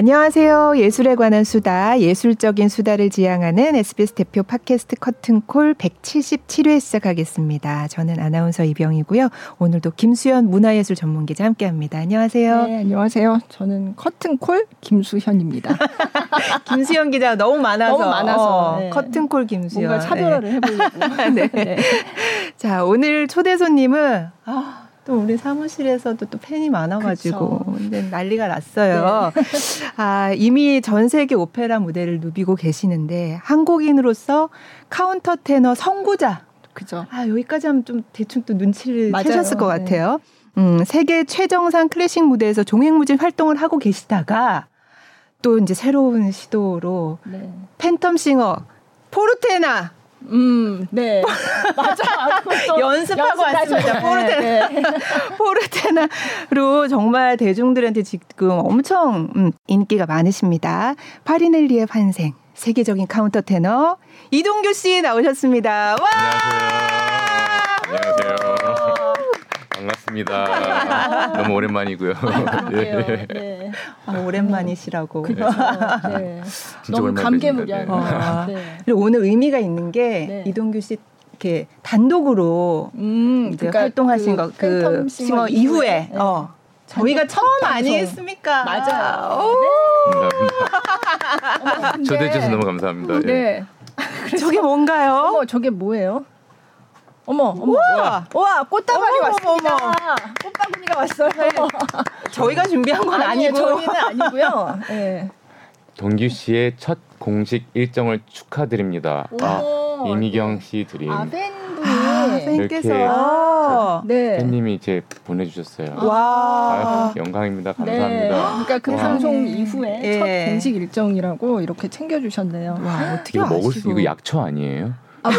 안녕하세요. 예술에 관한 수다, 예술적인 수다를 지향하는 SBS 대표 팟캐스트 커튼콜 177회 시작하겠습니다. 저는 아나운서 이병이고요. 오늘도 김수현 문화예술 전문기자 함께합니다. 안녕하세요. 네, 안녕하세요. 저는 커튼콜 김수현입니다. 김수현 기자 너무 많아서 너무 많아서 어, 네. 커튼콜 김수현 뭔가 차별화를 해보려고. 네. 네. 자 오늘 초대 손님은 아, 또 우리 사무실에서도 또 팬이 많아가지고 이제 난리가 났어요. 네. 아 이미 전 세계 오페라 무대를 누비고 계시는데 한국인으로서 카운터 테너 선구자. 그죠. 아 여기까지 하면 좀 대충 또 눈치를 맞아요. 채셨을 것 네. 같아요. 음 세계 최정상 클래식 무대에서 종횡무진 활동을 하고 계시다가 또 이제 새로운 시도로 네. 팬텀 싱어 포르테나 음, 네. 맞아. 연습하고 왔습니다. 포르테나. 네, 네. 포르테나로 정말 대중들한테 지금 엄청 음, 인기가 많으십니다. 파리넬리의 환생, 세계적인 카운터 테너 이동규 씨 나오셨습니다. 와! 안녕하세요. 반갑습니다. 너무 오랜만이고요. 그러게요. 예. 네. 아, 오랜만이시라고. 그죠. 네. 너무 감개무량. 뵙습니다. 네. 네. 그리고 오늘 의미가 있는 게 네. 이동규 씨 이렇게 단독으로 음, 이제 활동하신 거그 팬텀 싱어 이후에 네. 어, 저희가 처음. 아니겠습니까? 맞아요. 오, 감사합니다. 근데- 초대해 주셔서 너무 감사합니다. 예. 네. 저게 뭔가요? 어머, 저게 뭐예요? 어머, 어머. 우와! 와, 꽃다발이 어머, 왔습니다. 어머. 꽃바구니가 왔어요. 저희가 준비한 건 아니에요, 아니고 저희는 아니고요. 네. 동규 씨의 첫 공식 일정을 축하드립니다. 아, 오, 이미경 씨 드림. 아, 팬분이. 아, 팬께서 네. 팬님이 이제 보내주셨어요. 와. 아, 영광입니다. 네. 감사합니다. 그러니까 그 와. 방송 이후에 예. 첫 공식 일정이라고 이렇게 챙겨주셨네요. 와 어떻게 이거 먹을 수 아시고. 이거 약초 아니에요? 아,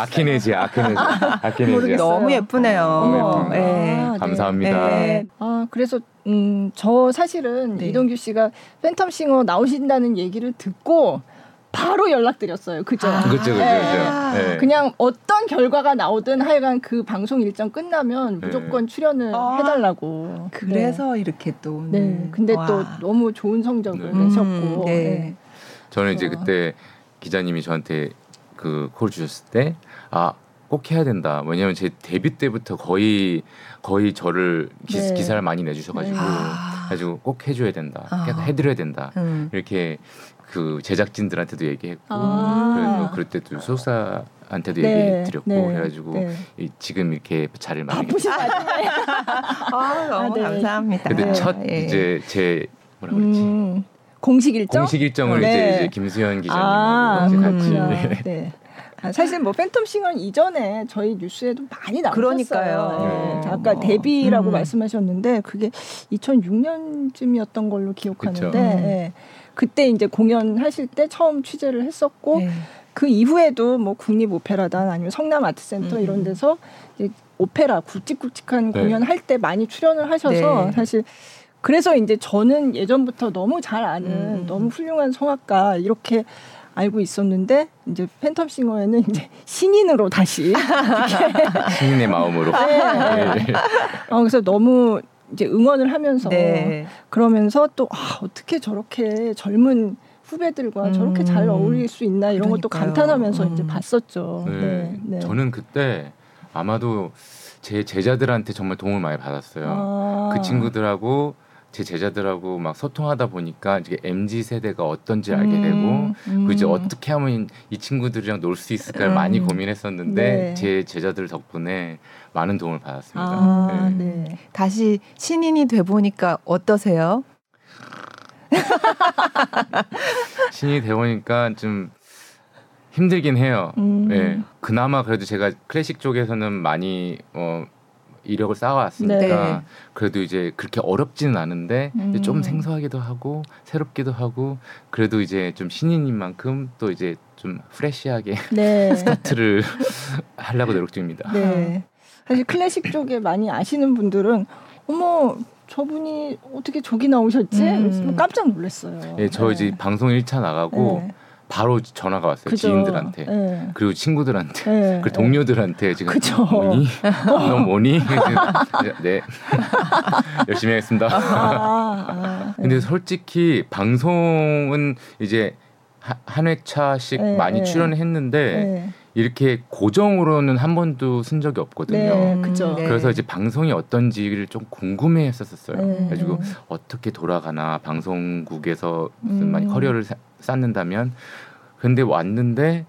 아키네지, 아키네지, 아키네지. 너무 예쁘네요. 너무 예쁩니다. 네. 아, 네. 감사합니다. 네. 아 그래서 음, 저 사실은 네. 이동규 씨가 팬텀싱어 나오신다는 얘기를 듣고 바로 연락드렸어요. 그죠? 아. 그죠, 그죠, 네. 그죠. 네. 그냥 어떤 결과가 나오든 하여간 그 방송 일정 끝나면 네. 무조건 출연을 아. 해달라고. 그래서 이렇게 또. 네. 네. 근데 와. 또 너무 좋은 성적을 네. 내셨고. 음, 네. 저는 이제 어. 그때 기자님이 저한테 그 콜 주셨을 때 아 꼭 해야 된다. 왜냐하면 제 데뷔 때부터 거의 거의 저를 기, 네. 기사를 많이 내주셔가지고 네. 아. 가지고 꼭 해줘야 된다. 아. 계속 해드려야 된다. 음. 이렇게 그 제작진들한테도 얘기했고 아. 그래서 그럴 때도 소속사한테도 네. 얘기 드렸고 네. 해가지고 네. 이, 지금 이렇게 자리를 많이 바쁘신 와중에. 아, 너무 아, 네. 감사합니다. 근데 네. 첫 예. 이제 제 뭐라 그랬지 음, 공식 일정? 공식 일정을 네. 이제, 이제 김수현 기자님하고 아, 이제 그렇구나. 같이 그렇구나. 네. 아, 사실 뭐 팬텀 싱어 이전에 저희 뉴스에도 많이 나왔었어요. 그러니까요. 네. 아까 어. 데뷔라고 음. 말씀하셨는데 그게 2006년쯤이었던 걸로 기억하는데. 음. 예. 그때 이제 공연하실 때 처음 취재를 했었고 네. 그 이후에도 뭐 국립 오페라단 아니면 성남 아트센터 음. 이런 데서 이제 오페라 굵직굵직한 네. 공연할 때 많이 출연을 하셔서 네. 사실 그래서 이제 저는 예전부터 너무 잘 아는 음. 너무 훌륭한 성악가 이렇게 알고 있었는데 이제 팬텀 싱어에는 이제 신인으로 다시 시민의 마음으로 네. 어, 그래서 너무 이제 응원을 하면서 네. 그러면서 또 아, 어떻게 저렇게 젊은 후배들과 저렇게 잘 음. 어울릴 수 있나 이런 것도 그러니까요. 감탄하면서 음. 이제 봤었죠. 네. 네. 네. 저는 그때 아마도 제 제자들한테 정말 도움을 많이 받았어요. 아. 그 친구들하고 제 제자들하고 막 소통하다 보니까 이제 mz 세대가 어떤지 알게 되고 음. 그 이제 어떻게 하면 이 친구들이랑 놀 수 있을까를 음. 많이 고민했었는데 네. 제 제자들 덕분에 많은 도움을 받았습니다. 아, 네. 네. 다시 신인이 돼 보니까 어떠세요? 신이 되보니까 좀 힘들긴 해요. 음. 네. 그나마 그래도 제가 클래식 쪽에서는 많이 어, 이력을 쌓아왔으니까 네. 그래도 이제 그렇게 어렵지는 않은데 음. 좀 생소하기도 하고 새롭기도 하고 그래도 이제 좀 신인인 만큼 또 이제 좀 프레시하게 네. 스타트를 하려고 노력 중입니다. 네. 사실 클래식 쪽에 많이 아시는 분들은 어머 저분이 어떻게 저기 나오셨지? 음. 깜짝 놀랐어요. 예, 저 네. 이제 방송 1차 나가고 네. 바로 전화가 왔어요 그죠. 지인들한테 예. 그리고 친구들한테 예. 그 동료들한테 지금 그죠. 뭐니 너 뭐니 네 열심히 하겠습니다. 아, 아, 예. 근데 솔직히 방송은 이제 하- 한 회차씩 네, 많이 네. 출연했는데 예. 이렇게 고정으로는 한 번도 쓴 적이 없거든요. 네, 그죠. 네. 그래서 이제 방송이 어떤지를 좀 궁금해했었어요. 네, 그래가지고 네. 어떻게 돌아가나 방송국에서 무슨 음. 많이 커리어를 사- 쌓는다면 근데 왔는데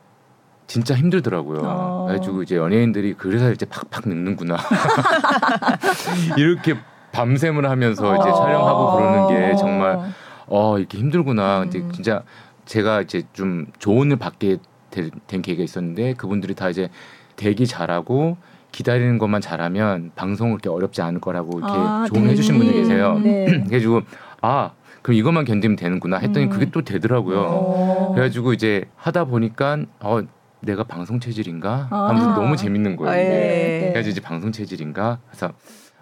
진짜 힘들더라고요. 어. 그래가지고 이제 연예인들이 그래서 이제 팍팍 늙는구나. 이렇게 밤샘을 하면서 이제 어. 촬영하고 그러는 게 정말 어 이렇게 힘들구나. 근데 음. 진짜 제가 이제 좀 조언을 받게 되- 된 계기가 있었는데 그분들이 다 이제 대기 잘하고 기다리는 것만 잘하면 방송을 그렇게 어렵지 않을 거라고 이렇게 아, 조언해 주신 분이 네. 계세요. 네. 그래가지고 아 그럼 이것만 견디면 되는구나 했더니 음. 그게 또 되더라고요. 어. 그래가지고 이제 하다 보니까 어 내가 방송 체질인가 하면서 아. 너무 재밌는 거예요. 아, 예. 네. 그래가지고 이제 방송 체질인가 해서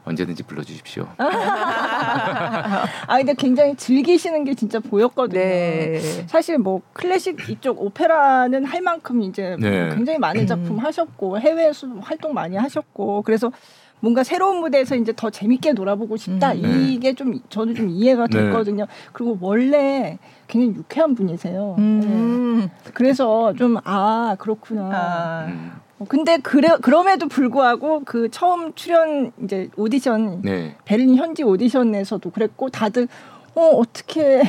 언제든지 불러주십시오. 아 근데 굉장히 즐기시는 게 진짜 보였거든요. 네. 사실 뭐 클래식 이쪽 오페라는 할 만큼 이제 네. 굉장히 많은 작품 하셨고 해외에서 활동 많이 하셨고 그래서 뭔가 새로운 무대에서 이제 더 재밌게 놀아보고 싶다 음. 네. 이게 좀 저도 좀 이해가 네. 됐거든요. 그리고 원래 굉장히 유쾌한 분이세요. 음. 네. 그래서 좀 아 그렇구나. 아. 음, 어, 근데 그래 그럼에도 불구하고 그 처음 출연 이제 오디션 네. 베를린 현지 오디션에서도 그랬고 다들 어 어떻게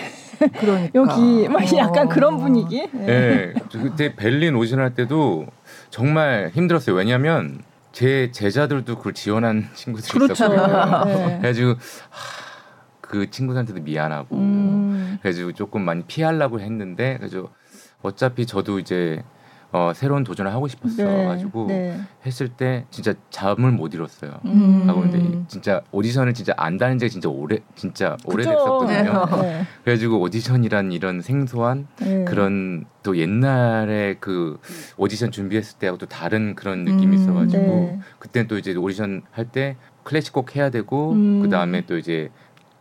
그러니까. 여기 막 약간 어. 그런 분위기. 네. 저 그때 벨린 오디션 할 때도 정말 힘들었어요. 왜냐하면 제 제자들도 그걸 지원한 친구들이 그렇죠. 있었거든요. 네. 그래가지고 하, 그 친구들한테도 미안하고 음. 그래가지고 조금 많이 피하려고 했는데 그래서 어차피 저도 이제 어, 새로운 도전을 하고 싶었어 가지고 네. 했을 때 진짜 잠을 못 이뤘어요. 음. 하고 근데 진짜 오디션을 진짜 안 다닌 지가 진짜 오래 진짜. 오래됐었거든요. 네. 그래가지고 오디션이란 이런 생소한 네. 그런 또 옛날에 그 오디션 준비했을 때하고 또 다른 그런 느낌이 음, 있어가지고 네. 그때는 또 이제 오디션 할 때 클래식 곡 해야 되고 음. 그 다음에 또 이제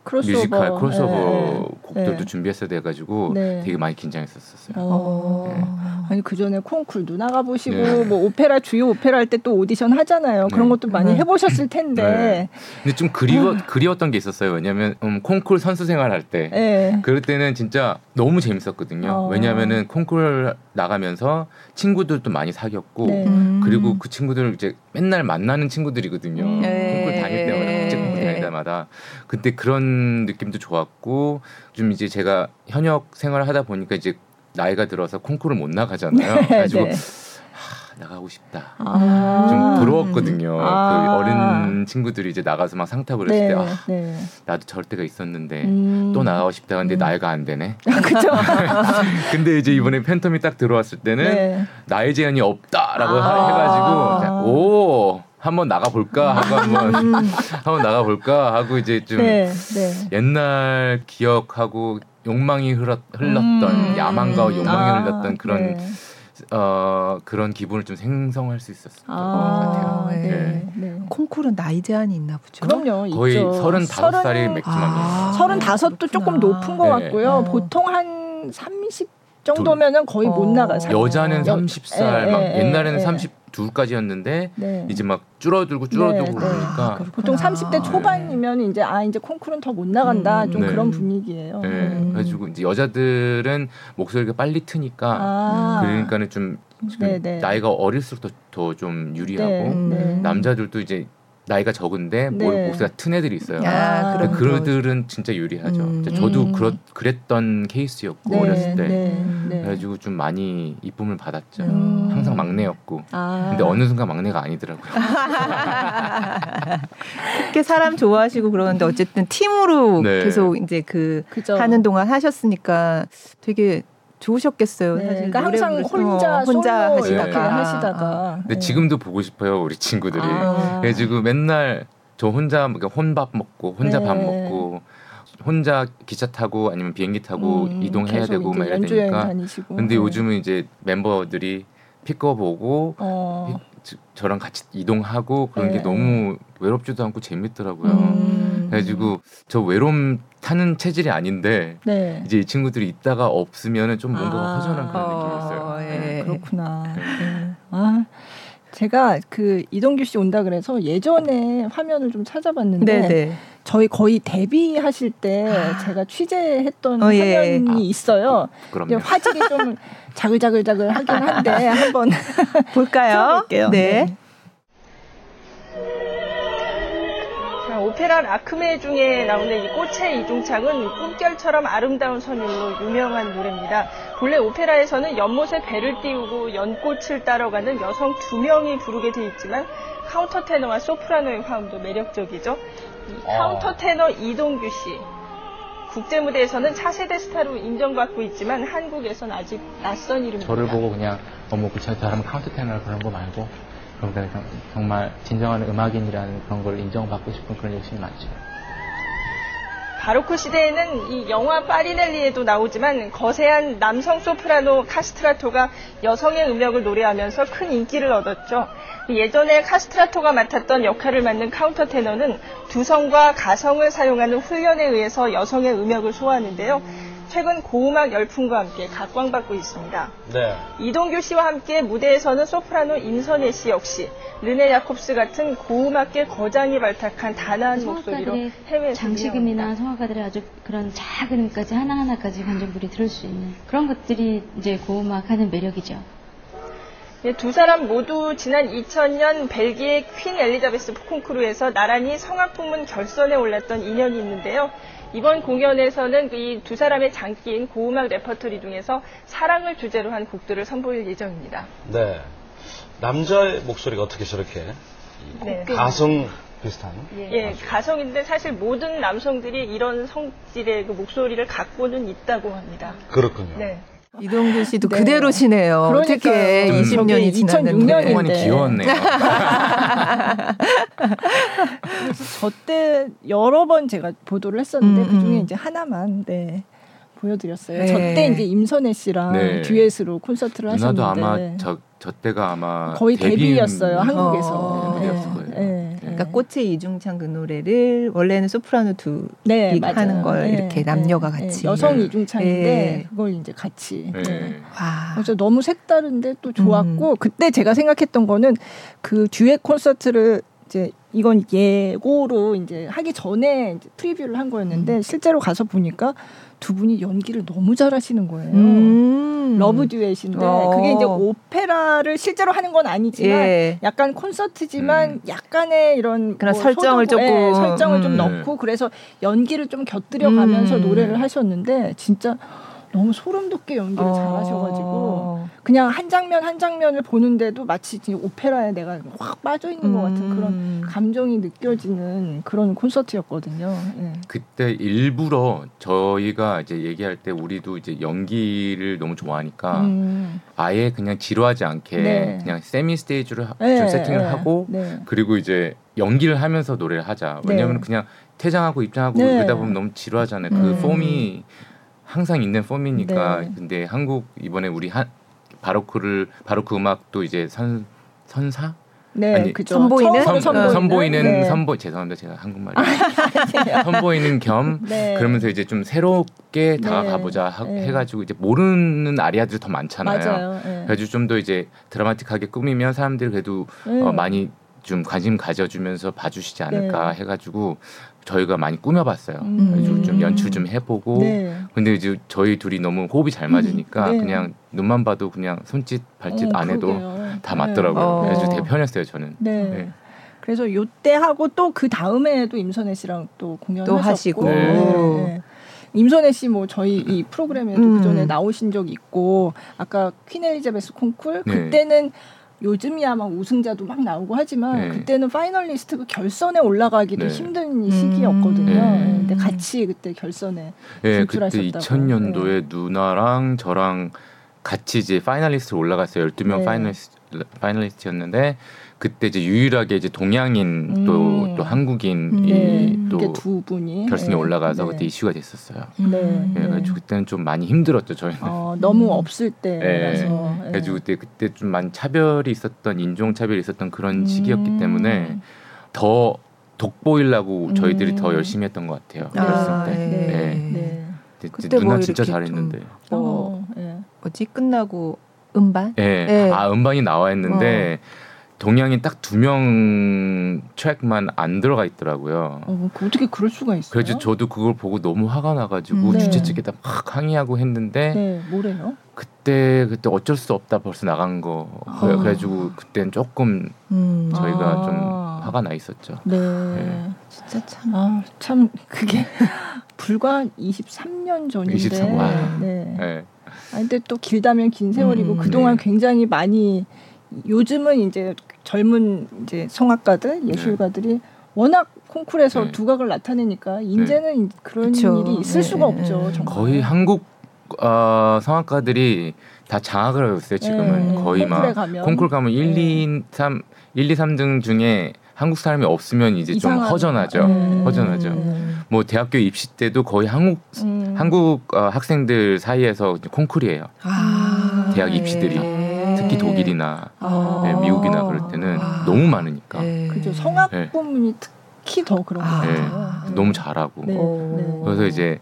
크로스오버. 뮤지컬 크로스오버 네. 곡들도 네. 준비했어야 돼가지고 네. 되게 많이 긴장했었었어요. 어. 아니 그 전에 콩쿨도 나가 보시고 네. 뭐 오페라 주요 오페라 할 때 또 오디션 하잖아요. 그런 네. 것도 많이 네. 해보셨을 텐데. 네. 근데 좀 그리워 그리웠던 게 있었어요. 왜냐하면 음, 콩쿨 선수 생활할 때 네. 그럴 때는 진짜 너무 재밌었거든요. 어. 왜냐하면은 콩쿨 나가면서 친구들도 많이 사귀었고 네. 음. 그리고 그 친구들 이제 맨날 만나는 친구들이거든요. 음. 콩쿨 다닐 때마다 네. 콩쿨 때마다 그때 그런 느낌도 좋았고 좀 이제 제가 현역 생활을 하다 보니까 이제 나이가 들어서 콩쿨을 못 나가잖아요. 네, 그래가지고 네. 하, 나가고 싶다. 아. 좀 부러웠거든요. 아. 그 어린 친구들이 이제 나가서 막 상탑을 했을 네. 때 아, 네. 나도 저럴 때가 있었는데 음. 또 나가고 싶다 근데 음. 나이가 안 되네. 그죠. 근데 이제 이번에 팬텀이 딱 들어왔을 때는 네. 나이 제한이 없다라고 아. 해가지고 오 한번 나가 볼까 하고 한번 한번 나가 볼까 하고 이제 좀 음. 네. 네. 옛날 기억하고 욕망이 흘렀, 흘렀던 음. 야망과 욕망이 아, 흘렀던 그런 네. 어 그런 기분을 좀 생성할 수 있었던 것 아, 같아요. 네. 네. 네. 콩쿨은 나이 제한이 있나 보죠. 그럼요. 거의 있죠. 서른 다섯 살이 서른- 맥주만 아. 서른 다섯도 조금. 높은 것 네. 같고요. 어. 보통 한30 정도면은 거의 어. 못 나가요. 여자는 여- 30살 예, 막 예, 옛날에는 예. 32까지였는데 네. 이제 막 줄어들고 줄어들고. 그러니까 아. 보통 30대 초반이면 이제 아 이제 콩쿨은 더못 나간다 음. 좀 네. 그런 분위기예요. 네, 음. 그래가지고 이제 여자들은 목소리가 빨리 트니까 아. 그러니까는 좀 지금 네, 네. 나이가 어릴수록 더좀 유리하고 네, 음. 네. 남자들도 이제 나이가 적은데 뭐 네. 목소리가 튼 애들이 있어요. 아, 그럼 그들은 진짜 유리하죠. 음. 저도 음. 그렇, 그랬던 케이스였고 네, 어렸을 때 네, 네. 그래가지고 좀 많이 이쁨을 받았죠. 음. 항상 막내였고 아. 근데 어느 순간 막내가 아니더라고요. 그렇게 사람 좋아하시고 그러는데 어쨌든 팀으로 네. 계속 이제 그 그죠. 하는 동안 하셨으니까 되게 좋으셨겠어요. 네, 사실 그러니까 항상 혼자 어, 혼자 하시다가 이렇게 하시다가. 아. 근데 네. 지금도 보고 싶어요 우리 친구들이. 아. 그래가지고 맨날 저 혼자 그러니까 혼밥 먹고 혼자 네. 밥 먹고 혼자 기차 타고 아니면 비행기 타고 음, 이동해야 되고 막 이래야 되니까. 다니시고. 근데 네. 요즘은 이제 멤버들이 픽업 오고 어. 저- 저랑 같이 이동하고 그런 네. 게 너무 외롭지도 않고 재밌더라고요. 음. 그래가지고 저 외로움 타는 체질이 아닌데 네. 이제 이 친구들이 있다가 없으면은 좀 뭔가 아. 허전한 그런 어, 느낌이었어요. 예. 네. 그렇구나. 네. 아, 제가 그 이동규 씨 온다 그래서 예전에 화면을 좀 찾아봤는데 네네. 저희 거의 데뷔하실 때 아. 제가 취재했던 어, 예. 화면이 아, 있어요. 그럼요. 화질이 좀 자글자글자글 하긴 한데 한번 볼까요? 틀어볼게요. 네. 자, 오페라 라크메 중에 나오는 이 꽃의 이중창은 꿈결처럼 아름다운 선율로 유명한 노래입니다. 본래 오페라에서는 연못에 배를 띄우고 연꽃을 따라가는 여성 두 명이 부르게 돼 있지만 카운터 테너와 소프라노의 화음도 매력적이죠. 이 카운터 테너 이동규 씨. 국제 무대에서는 차세대 스타로 인정받고 있지만 한국에선 아직 낯선 이름입니다. 저를 보고 그냥 어머 그 사람 카운트 테너 그런 거 말고 거 정말 진정한 음악인이라는 그런 걸 인정받고 싶은 그런 욕심이 많죠. 바로크 시대에는 이 영화 파리넬리에도 나오지만 거세한 남성 소프라노 카스트라토가 여성의 음역을 노래하면서 큰 인기를 얻었죠. 예전에 카스트라토가 맡았던 역할을 맡는 카운터 테너는 두성과 가성을 사용하는 훈련에 의해서 여성의 음역을 소화하는데요. 최근 고음악 열풍과 함께 각광받고 있습니다. 네. 이동규 씨와 함께 무대에서는 소프라노 임선혜 씨 역시 르네 야콥스 같은 고음악계 거장이 발탁한 단아한 목소리로 해외에서 장식음이나. 성악가들의 아주 그런 작은 음까지 하나하나까지 관중들이 들을 수 있는 그런 것들이 이제 고음악 하는 매력이죠. 예, 두 사람 모두 지난 2000년 벨기에 퀸 엘리자베스 콩쿠르에서 나란히 성악 부문 결선에 올랐던 인연이 있는데요. 이번 공연에서는 이 두 사람의 장기인 고음악 레퍼토리 중에서 사랑을 주제로 한 곡들을 선보일 예정입니다. 네. 남자의 목소리가 어떻게 저렇게 네. 가성 비슷한? 예, 가성인데 사실 모든 남성들이 이런 성질의 그 목소리를 갖고는 있다고 합니다. 그렇군요. 네. 이동규 씨도 네. 그대로시네요. 어떻게 그러니까요. 20년이 저게 지났는데. 2006년인데. 홍원이 귀여웠네요. 저때 여러 번 제가 보도를 했었는데 음, 그 중에 음. 이제 하나만 네. 보여드렸어요. 네. 저때 이제 임선혜 씨랑 네. 듀엣으로 콘서트를 누나도 하셨는데 아마 저, 저 때가 아마 거의 데뷔 데뷔였어요 음, 한국에서. 어, 거예요. 네. 그러니까 꽃의 이중창 그 노래를 원래는 소프라노 두 네, 이. 하는 걸 네, 이렇게 네, 남녀가 네. 같이. 여성 네. 이중창인데 네. 그걸 이제 같이. 네. 네. 와. 그래서 너무 색다른데 또 좋았고 음. 그때 제가 생각했던 거는 그 듀엣 콘서트를 이제 이건 예고로 이제 하기 전에 이제 preview를 한 거였는데 음. 실제로 가서 보니까 두 분이 연기를 너무 잘하시는 거예요. 음. love duet인데 어. 그게 이제 오페라를 실제로 하는 건 아니지만 예. 약간 콘서트지만 음. 약간의 이런 그런 뭐 설정을 소도- 예, 조금, 설정을 좀 음. 넣고 그래서 연기를 좀 곁들여 가면서 음. 노래를 하셨는데 진짜 너무 소름 돋게 연기를 어. 잘하셔가지고 그냥 한 장면 한 장면을 보는데도 마치 오페라에 내가 확 빠져 있는 것 같은 그런 음. 감정이 느껴지는 그런 콘서트였거든요. 예. 그때 일부러 저희가 이제 얘기할 때 우리도 이제 연기를 너무 좋아하니까 음. 아예 그냥 지루하지 않게 네. 그냥 세미 스테이지로 하- 네, 좀 세팅을 네, 하고 네. 그리고 이제 연기를 하면서 노래를 하자. 네. 왜냐하면 그냥 퇴장하고 입장하고 네. 그러다 보면 너무 지루하잖아요. 그 음. 폼이 항상 있는 폼이니까. 네. 근데 한국 이번에 우리 한 바로크를 바로크 음악도 이제 선 선사 네, 아니, 그죠. 선보이는? 선, 선보이는? 선보이는 네. 선보 죄송합니다 제가 한국말이 선보이는 겸 네. 그러면서 이제 좀 새롭게 네. 다가가보자 하- 네. 해가지고 이제 모르는 아리아들이 더 많잖아요. 맞아요. 예. 그래가지고 좀 더 이제 드라마틱하게 꾸미면 사람들이 그래도 네. 어, 많이 좀 관심 가져주면서 봐주시지 않을까 네. 해가지고 저희가 많이 꾸며봤어요. 음. 좀 연출 좀 해보고 네. 근데 이제 저희 둘이 너무 호흡이 잘 맞으니까 네. 그냥 눈만 봐도 그냥 손짓 발짓 어, 안 해도 그러게요. 다 맞더라고요. 어. 그래서 되게 편했어요 저는. 네. 네. 그래서 요때 하고 또 그 다음에도 임선혜 씨랑 또 공연을 하시고. 네. 임선혜 씨 뭐 저희 이 프로그램에도 음. 그 전에 나오신 적 있고 아까 퀸 엘리자베스 콩쿨 네. 그때는 요즘이야 막 우승자도 막 나오고 하지만 네. 그때는 finalist 그 결선에 올라가기도 네. 힘든 시기였거든요. 네. 네. 근데 같이 그때 결선에 예, 그때 진출하셨다고. 2000년도에 누나랑 저랑 같이 이제 finalist 올라갔어요. 12명 네. finalist, 파이널리스트였는데 그때 이제 유일하게 이제 동양인 또, 음. 또 한국인이 네. 또 이게 두 분이 결승에 네. 올라가서 네. 그때 이슈가 됐었어요. 네. 예, 그래가지고 그때는 좀 많이 힘들었죠, 저희는. 어, 너무 없을 때라서 예. 예. 그래가지고 그때 그때 좀 많이 차별이 있었던 인종 차별이 있었던 그런 음. 시기였기 때문에 더 돋보이려고 저희들이 음. 더 열심히 했던 것 같아요. 아, 어렸을 때. 네. 네. 네. 근데 그때 누나 뭐 진짜 잘했는데. 뭐 어, 예. 뭐지 끝나고 음반? 예. 네. 아 음반이 나와 있는데 동양인 딱 두 명 트랙만 안 들어가 있더라고요. 어, 그 어떻게 그럴 수가 있어요? 그래서 저도 그걸 보고 너무 화가 나가지고 음. 네. 주최 측에 다 막 항의하고 했는데 네, 뭐래요? 그때 그때 어쩔 수 없다 벌써 나간 거 그래, 아. 그래가지고 그땐 조금 음. 저희가 아. 좀 화가 나 있었죠. 네. 네. 진짜 참. 아, 참 그게 불과 23년 전인데. 23, 와. 네. 네. 아, 근데 또 길다면 긴 세월이고 음, 그동안 네. 굉장히 많이 요즘은 이제 젊은 이제 성악가들, 예술가들이 워낙 콩쿨에서 네. 두각을 나타내니까 이제는 그런 그쵸. 일이 있을 네, 수가 네, 없죠. 네. 정말. 거의 한국 어, 성악가들이 다 장악을 하고 있어요. 지금은 네, 거의 막 가면. 콩쿨 가면 1, 네. 2, 3, 1, 2, 3등 중에 한국 사람이 없으면 이제 좀 이상한- 허전하죠. 네. 허전하죠. 음. 뭐 대학교 입시 때도 거의 한국 음. 한국 어, 학생들 사이에서 콩쿨이에요. 아, 대학 입시들이. 네. 특히 독일이나 아. 네, 미국이나 그럴 때는 아. 너무 많으니까 네. 그죠. 성악 네. 부문이 특히 더 그런 것 아. 같아요. 네. 너무 잘하고 네. 오. 네. 그래서 이제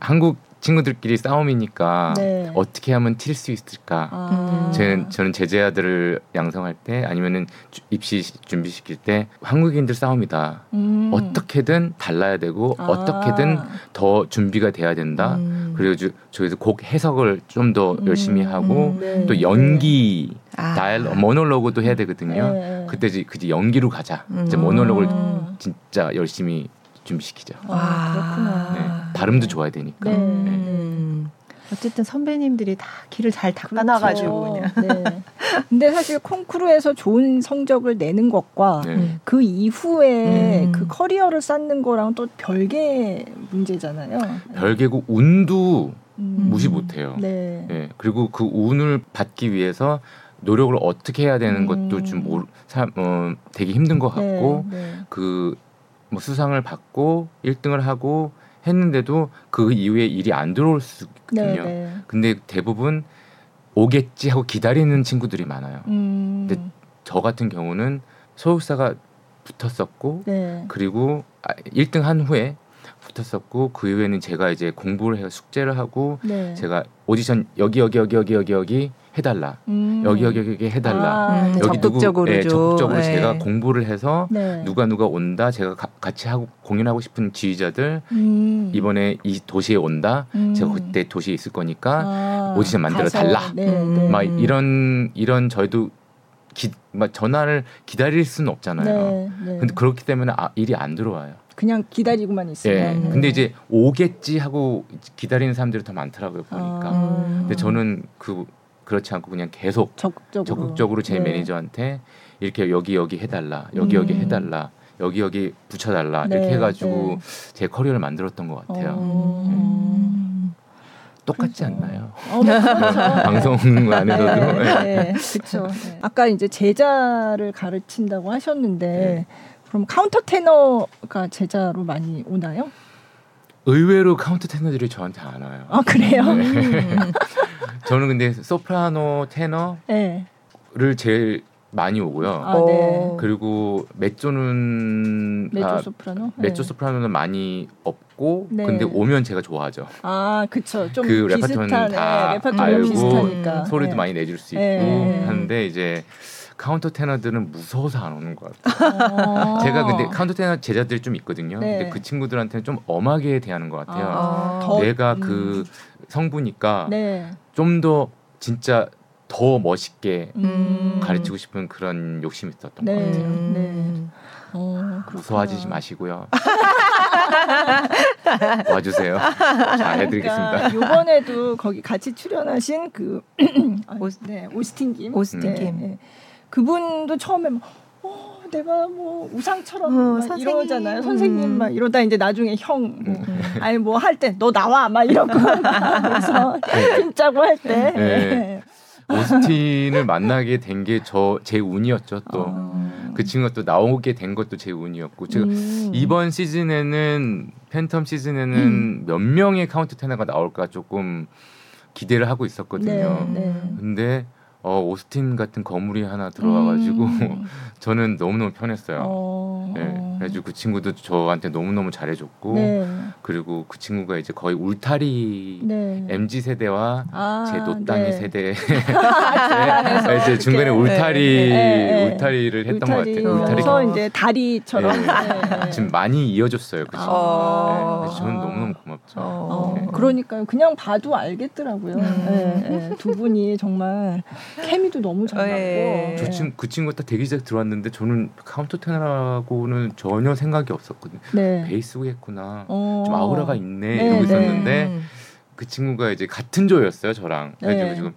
한국 친구들끼리 싸움이니까 네. 어떻게 하면 튈 수 있을까? 아. 저는 저는 제재 아들을 양성할 때 아니면은 주- 입시 시- 준비시킬 때 한국인들 싸움이다. 음. 어떻게든 달라야 되고 아. 어떻게든 더 준비가 돼야 된다. 음. 그리고 저- 저희도 곡 해석을 좀 더 열심히 음, 하고 음, 네. 또 연기 아. 다일 모놀로그도 해야 되거든요. 네. 그때 이제 그지 연기로 가자. 이제 음. 모놀로그를 음. 진짜 열심히 준비시키죠. 아, 그렇구나. 네. 발음도 좋아야 되니까. 네. 음. 어쨌든 선배님들이 다 길을 잘 닦아놔가지고 그냥. 그렇죠. 네. 근데 사실 콩쿠르에서 좋은 성적을 내는 것과 네. 음. 그 이후에 음. 그 커리어를 쌓는 거랑 또 별개 문제잖아요. 별개고 운도 음. 무시 못해요. 네. 예. 그리고 그 운을 받기 위해서 노력을 어떻게 해야 되는 음. 것도 좀 모르, 사, 어, 되게 힘든 것 같고 네, 네. 그 뭐 수상을 받고 1등을 하고 했는데도 그 이후에 일이 안 들어올 수 네, 있거든요. 네. 근데 대부분 오겠지 하고 기다리는 친구들이 많아요. 음. 근데 저 같은 경우는 소속사가 붙었었고 네. 그리고 아, 1등 한 후에 붙었었고 그 이후에는 제가 이제 공부를 해서 숙제를 하고 네. 제가 오디션 여기 여기 여기 여기 여기 여기 해달라 음. 여기 여기 여기 해달라 아, 음, 네. 여기 적극적으로 누구 예, 좀, 적극적으로 예. 제가 공부를 해서 네. 누가 누가 온다 제가 가- 같이 하고 공연하고 싶은 지휘자들 음. 이번에 이 도시에 온다 음. 제가 그때 도시에 있을 거니까 아, 오디션 만들어 가서, 달라. 네, 음. 네. 막 이런 이런 저희도 기, 막 전화를 기다릴 수는 없잖아요. 네, 네. 근데 그렇기 때문에 아, 일이 안 들어와요. 그냥 기다리고만 있으면. 예. 음. 근데 이제 오겠지 하고 기다리는 사람들이 더 많더라고요 보니까. 아. 근데 저는 그 그렇지 않고 그냥 계속 적극적으로 적극적으로 제 네. 매니저한테 이렇게 여기 여기 해달라, 여기 여기 음. 해달라, 여기 여기 붙여달라 네, 이렇게 해가지고 네. 제 커리어를 만들었던 것 같아요. 어. 똑같지 그래서. 않나요? 어, 네, 그렇죠. 방송 안에서도. 네, 그렇죠. 아까 이제 제자를 가르친다고 하셨는데 네. 그럼 카운터 테너가 제자로 많이 오나요? 의외로 카운트 테너들이 저한테 안 와요. 아 그래요? 네. 저는 근데 소프라노 테너를 네. 제일 많이 오고요. 아, 네. 그리고 메조는 메조 아, 소프라노. 메조 네. 소프라노는 많이 없고 네. 근데 오면 제가 좋아하죠. 아, 그쵸. 좀그 비슷한 레퍼토리는 다 네, 레퍼토리가 알고 비슷하니까. 소리도 네. 많이 내줄 수 있고 네. 하는데 이제 카운터 테너들은 무서워서 안 오는 것 같아요. 어. 제가 근데 카운터 테너 제자들이 좀 있거든요. 네. 근데 그 친구들한테는 좀 엄하게 대하는 것 같아요. 아, 내가 음. 그 성부니까 네. 좀더 진짜 더 멋있게 음. 가르치고 싶은 그런 욕심이 있었던 네. 것 같아요. 네. 어, 그렇구나. 무서워하지 마시고요. 와주세요. 잘 해드리겠습니다. 그러니까 이번에도 거기 같이 출연하신 그 아, 오- 네, 오스틴 김. 오스틴 네, 김. 네. 그분도 처음에 막 어, 내가 뭐 우상처럼 어. 이러잖아요. 선생님 음. 막 이러다 이제 나중에 형 뭐, 음. 아니 뭐 할 때 너 나와 막 이러고 그래서 진짜고 할 때. 네. 오스틴을 만나게 된 게 저 제 운이었죠. 또그 어. 친구가 또 나오게 된 것도 제 운이었고 제가 음. 이번 시즌에는 팬텀 시즌에는 몇 명의 카운트 테너가 나올까 조금 기대를 하고 있었거든요. 네, 네. 근데 어, 오스틴 같은 거물이 하나 들어와가지고 음. 저는 너무너무 편했어요. 어, 네, 어. 그래가지고 그 친구도 저한테 너무너무 잘해줬고 네. 그리고 그 친구가 이제 거의 울타리 네. MZ 세대와 아, 제 노땅이 네. 세대 네, 이제 중간에 이렇게. 울타리 네, 네. 울타리를 했던 것 같아요. 울타리 이제 다리처럼 네. 네. 지금 많이 이어졌어요. 그 친구. 어. 네, 저는 너무너무 고맙죠. 어, 네. 그러니까요. 그냥 봐도 알겠더라고요. 음. 네, 네. 두 분이 정말 케미도 너무 잘 맞고. 네. 저 친구 그 친구 딱 대기실에 들어왔는데 저는 카운터 테너라고는 전혀 생각이 없었거든요. 네. 베이스겠구나. 어. 좀 아우라가 있네 네, 이러고 네. 있었는데 음. 그 친구가 이제 같은 조였어요 저랑. 그래가지고 네. 지금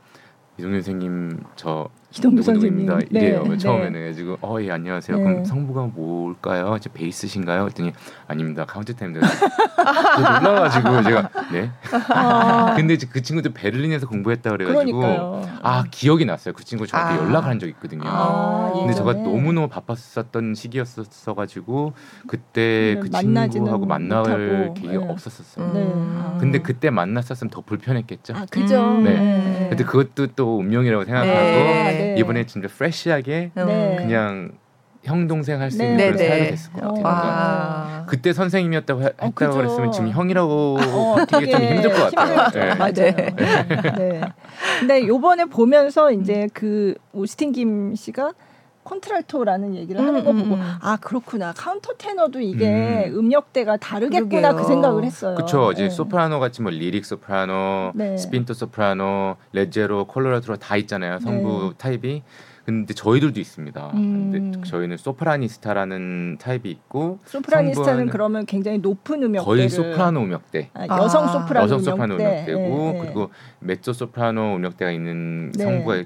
이동현 선생님 저 이동규 선생님. 이래요 네, 처음에는 그래가지고 어예 안녕하세요 네. 그럼 성부가 뭘까요 이제 베이스신가요 했더니 아닙니다 카운트 테너입니다 놀라가지고 제가 네 아, 근데 이제 그 친구도 베를린에서 공부했다 그래가지고 그러니까요. 아 기억이 났어요 그 친구 저한테 아. 연락을 한적 있거든요 아, 근데 제가 예전에. 너무 너무 바빴었던 시기였었어가지고 그때 그 친구하고 만날 못하고, 기회가 네. 없었었어요. 네. 음. 아. 근데 그때 만났었으면 더 불편했겠죠. 아, 그죠. 음. 네. 근데 그것도 또 운명이라고 생각하고 네. 이번에 진짜 fresh하게 네. 그냥 형 동생 할수 네. 있는 그런 네, 사이가 네. 됐을 것 어. 같아요. 아. 그때 선생님이었다고 해- 어, 했다고. 그랬으면 지금 형이라고 어, 하기 좀 되게 힘들 것 같아요. 네. 맞아요. 네. 네. 근데 요번에 보면서 이제 그 오스틴 김 씨가 콘트랄토라는 얘기를 하는 거 음, 보고 음. 아 그렇구나 카운터 테너도 이게 음. 역대가 다르겠구나 그러게요. 그 생각을 했어요. 그렇죠. 이제 네. 소프라노 같이 뭐 lyric 소프라노, 네. spinto 소프라노, leggero, 콜로라투라 다 있잖아요. 성부 네. 타입이. 근데 저희들도 있습니다. 음. 근데 저희는 sopranista라는 타입이 있고 sopranista는 그러면 굉장히 높은 음역대를 거의 소프라노 음역대. 아, 여성 아. 소프라노 여성 소프라노 음역대. 음역대고 네, 네. 그리고 메조 소프라노 음역대가 있는 네. 성부가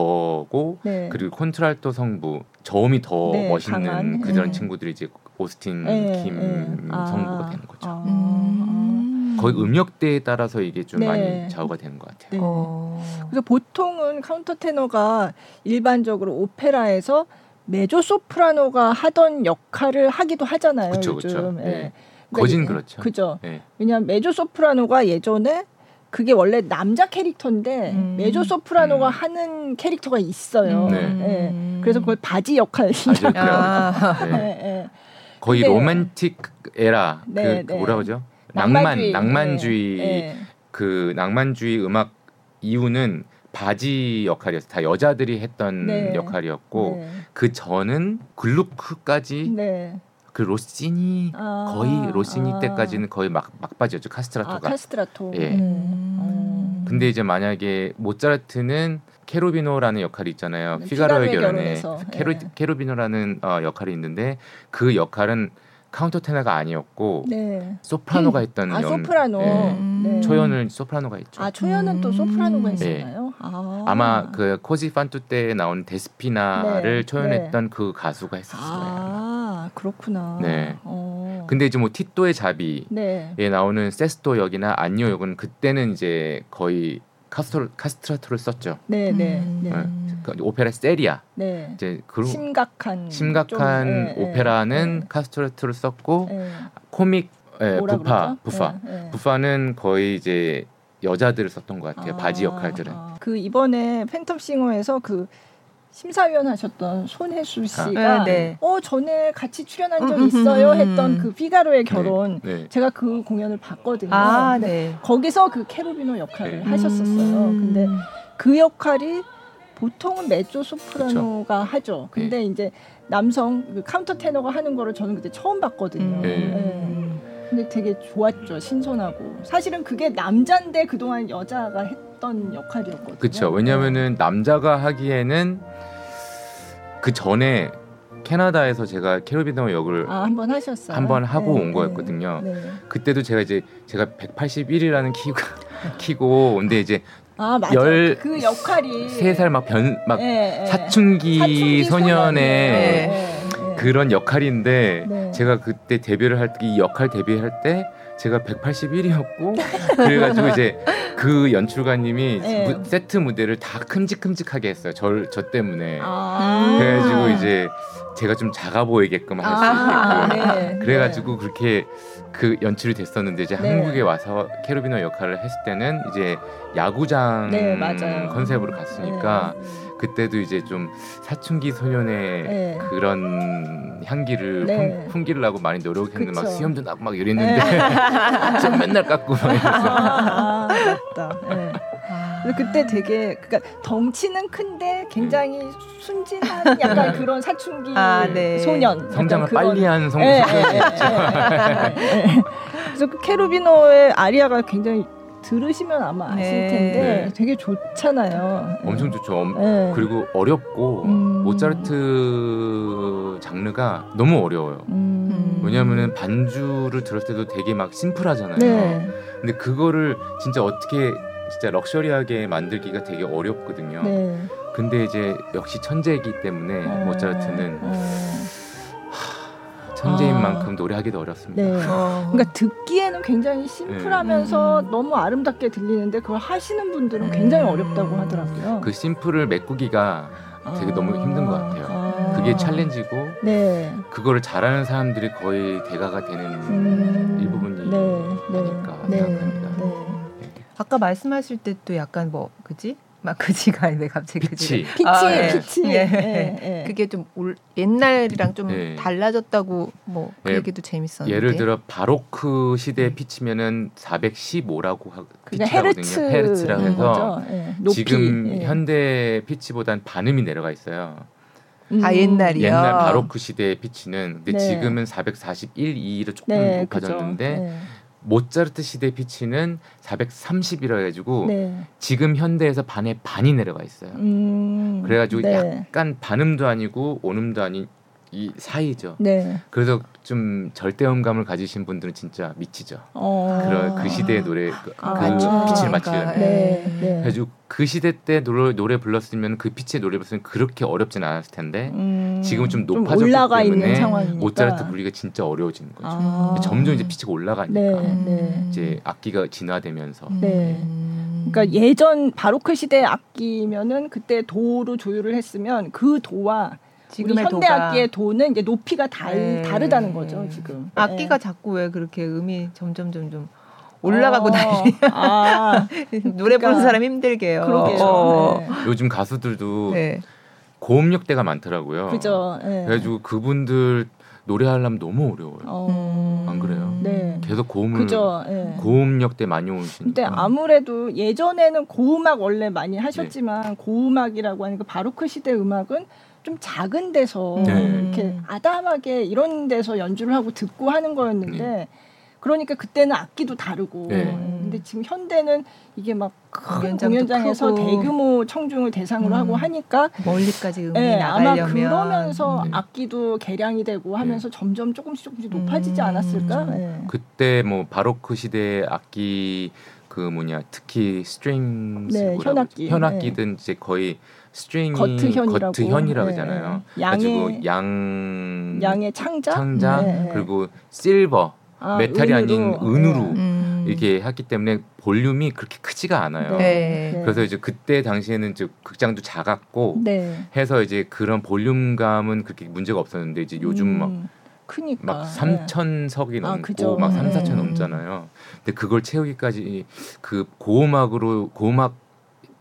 저고 네. 그리고 콘트랄토 성부 저음이 더 네, 멋있는 강한. 그런 네. 친구들이 이제 오스틴 네, 김 네. 아. 성부가 되는 거죠. 아. 음. 거의 음역대에 따라서 이게 좀 네. 많이 좌우가 되는 것 같아요. 네. 어. 그래서 보통은 카운터 테너가 일반적으로 오페라에서 메조 소프라노가 하던 역할을 하기도 하잖아요. 그쵸, 요즘. 그쵸. 예. 네. 그러니까 거진 이- 그렇죠. 그죠. 네. 왜냐하면 메조 소프라노가 예전에 그게 원래 남자 캐릭터인데 음. 메조 소프라노가 음. 하는 캐릭터가 있어요. 네. 예. 그래서 그걸 바지 역할. 바지 역할. 아. 네. 예, 예. 거의 근데- Romantic era 네, 그 네. 뭐라 그러죠? 낭만 낭만주의. 예. 그 낭만주의 음악 이후는 바지 역할이었어요. 다 여자들이 했던 네. 역할이었고 네. 그 전은 글루크까지 네. 그 로시니 아, 거의 로시니 아. 때까지는 거의 막 막바지였죠 아, 카스트라토가. 카스트라토. 예. 음. 근데 이제 만약에 모차르트는 케루비노라는 역할이 있잖아요. 네, 피가로의 결혼에 결혼에서. 케루, 예. 케루비노라는 어, 역할이 있는데 그 역할은 카운터 테너가 아니었고 네. 소프라노가 했던 아 연- 소프라노. 예. 네. 초연을 소프라노가 했죠. 아 초연은 또 음. 소프라노가 네. 했었나요? 아. 아마 그 코지 판 투테 때 나온 데스피나를 네, 초연했던 그 가수가 했었어요. 아 그렇구나. 네. 어. 근데 이제 뭐 티또의 자비에 네. 나오는 세스토 역이나 안니오 역은 그때는 이제 거의 카스트로, 카스트라토를 썼죠. 네, 네, 음. 네. 그 오페라 세리아 네. 이제 그 심각한 심각한 좀, 예, 예, 오페라는 예, 카스트라토를 썼고 예. 코믹 예, 부파 그러죠? 부파. 부파는 거의 이제 여자들을 썼던 것 같아요. 아, 바지 역할들은. 아. 그 이번에 팬텀 싱어에서 그 심사위원 하셨던 손혜수 씨가 아, 네. 어 전에 같이 출연한 적 음, 음, 있어요 음, 음. 했던 그 피가로의 결혼 네. 제가 그 공연을 봤거든요. 아, 네. 거기서 그 케로비노 역할을 네. 하셨었어요. 음. 근데 그 역할이 보통은 메조 소프라노가 하죠. 근데 네. 이제 남성 그 카운터 테너가 하는 거를 저는 그때 처음 봤거든요. 음. 네. 예. 근데 되게 좋았죠. 신선하고. 사실은 그게 남자인데 그동안 여자가 했던 역할이었거든요. 그렇죠. 왜냐하면은 남자가 하기에는 그 전에 캐나다에서 제가 케루비노 역을 아, 한번 하셨어요. 한 번 하고 네, 온 네, 거였거든요. 네. 그때도 제가 이제 제가 181이라는 키고 키고 근데 이제 아, 맞아. 열- 그 역할이 세 살 막 변막 예, 예. 사춘기, 사춘기 소년의. 그런 역할인데 네. 제가 그때 데뷔를 할때이 역할 데뷔할 때 제가 181이었고 그래가지고 이제 그 연출가님이 네. 무- 세트 무대를 다 큼직큼직하게 했어요. 저, 저 때문에. 아. 그래가지고 이제 제가 좀 작아 보이게끔 할수 아, 있게끔. 네. 그래가지고 그렇게 그 연출이 됐었는데 이제 네. 한국에 와서 캐로비노 역할을 했을 때는 이제 야구장 네. 컨셉으로 갔으니까 네. 그때도 이제 좀 사춘기 소년의 네. 그런 향기를 네. 품, 기려고 많이 노력했는데 막 그쵸. 수염도 나고 막 이랬는데 좀 맨날 깎고 막 이랬어. 아, 맞다. 네. 아. 그래서 그때 되게 그러니까 덩치는 큰데 굉장히 순진한 약간 그런 사춘기 아, 네. 소년 성장을 그런- 빨리 한 성. 예, 예. 그래서 그 케루비노의 아리아가 굉장히 들으시면 아마 아실 네. 텐데 네. 되게 좋잖아요. 엄청 좋죠. 엄- 예. 그리고 어렵고 음. 모차르트 장르가 너무 어려워요. 음. 왜냐하면은 반주를 들을 때도 되게 막 심플하잖아요. 네. 근데 그거를 진짜 어떻게 진짜 럭셔리하게 만들기가 되게 어렵거든요. 네. 근데 이제 역시 천재이기 때문에 어, 모차르트는 어. 천재인 아. 만큼 노래하기도 어렵습니다. 네. 어. 그러니까 듣기에는 굉장히 심플하면서 음. 너무 아름답게 들리는데 그걸 하시는 분들은 굉장히 음. 어렵다고 하더라고요. 그 심플을 메꾸기가 되게 너무 힘든 것 같아요. 아. 그게 challenge고 네. 그거를 잘하는 사람들이 거의 대가가 되는 음. 일부분이 네. 네. 아닐까 네. 생각합니다. 네. 아까 말씀하실 때 또 약간 뭐 그지? 막 그지가 왜 갑자기 피치. 그지가- 피치, 아, 예. 피치. 예. 예, 예. 그게 좀 올, 옛날이랑 좀 네. 달라졌다고 뭐그 예. 얘기도 재밌었는데. 예를 들어 바로크 시대 피치면은 415라고 하, 그게 피치라거든요. 헤르츠 헤르츠라고 해서. 예. 높이. 지금 예. 현대 피치보단 반음이 내려가 있어요. 음. 아 옛날이요. 옛날 바로크 시대의 피치는 근데 네. 지금은 441, 2로 조금 네, 높아졌는데 그죠. 네. 모차르트 시대 피치는 430이라 해가지고 네. 지금 현대에서 반의 반이 내려가 있어요. 음. 그래가지고 네. 약간 반음도 아니고 온음도 아닌 이 사이죠. 네. 그래서 좀 절대음감을 가지신 분들은 진짜 미치죠. 어. 그런 그 시대의 노래 그, 아, 그 맞죠. 피치를 그러니까, 맞추려면. 네. 네. 그래가지고 그 시대 때 노래, 노래 불렀으면 그 피치의 노래 불렀으면 그렇게 어렵진 않았을 텐데 음. 지금은 좀 높아졌기 올라가 때문에. 모차르트 부르기가 진짜 어려워지는 거죠. 아. 점점 이제 피치가 올라가니까 네. 음. 네. 이제 악기가 진화되면서 네. 음. 그러니까 예전 바로크 시대 악기면은 그때 도로 조율을 했으면 그 도와 지금의 현대 도가 악기의 도는 이제 높이가 달, 네. 다르다는 거죠 지금. 악기가 네. 자꾸 왜 그렇게 음이 점점 점점 올라가고 어, 다니 아, 노래 부르는 그러니까 사람 힘들게 해요. 그러게요. 어. 네. 요즘 가수들도 네. 고음역대가 많더라고요. 그죠. 네. 그래가지고 그분들 노래하려면 너무 어려워요. 어, 안 그래요? 네. 계속 고음을 그죠. 네. 고음역대 많이 오시니까. 근데 아무래도 예전에는 고음악 원래 많이 하셨지만 고음악이라고 하는 그 바로크 시대 음악은 좀 작은 데서 네. 이렇게 아담하게 이런 데서 연주를 하고 듣고 하는 거였는데 그러니까 그때는 악기도 다르고 네. 근데 지금 현대는 이게 막 큰 공연장도 공연장에서 크고. 대규모 청중을 대상으로 음. 하고 하니까 멀리까지 음이 네, 아마 나가려면 그러면서 네. 악기도 개량이 되고 하면서 점점 조금씩 조금씩 높아지지 음. 않았을까? 네. 그때 뭐 바로크 시대 악기 그 뭐냐 특히 string 네, 현악기. 현악기든 이제 거의 string이 gut현이라고. gut현이라고 네. 하잖아요. 양의- 가지고 양 양의 창자, 창자 네. 그리고 실버 아, 메탈이 아닌 은으로 음. 이렇게 했기 때문에 볼륨이 그렇게 크지가 않아요. 네. 그래서 이제 그때 당시에는 이제 극장도 작았고 네. 해서 이제 그런 볼륨감은 그렇게 문제가 없었는데 이제 요즘 막 음, 크니까 막 네. 3천석이 아, 넘고 그죠. 막 3, 네. 4천 넘잖아요. 근데 그걸 채우기까지 그 고음악으로 고음악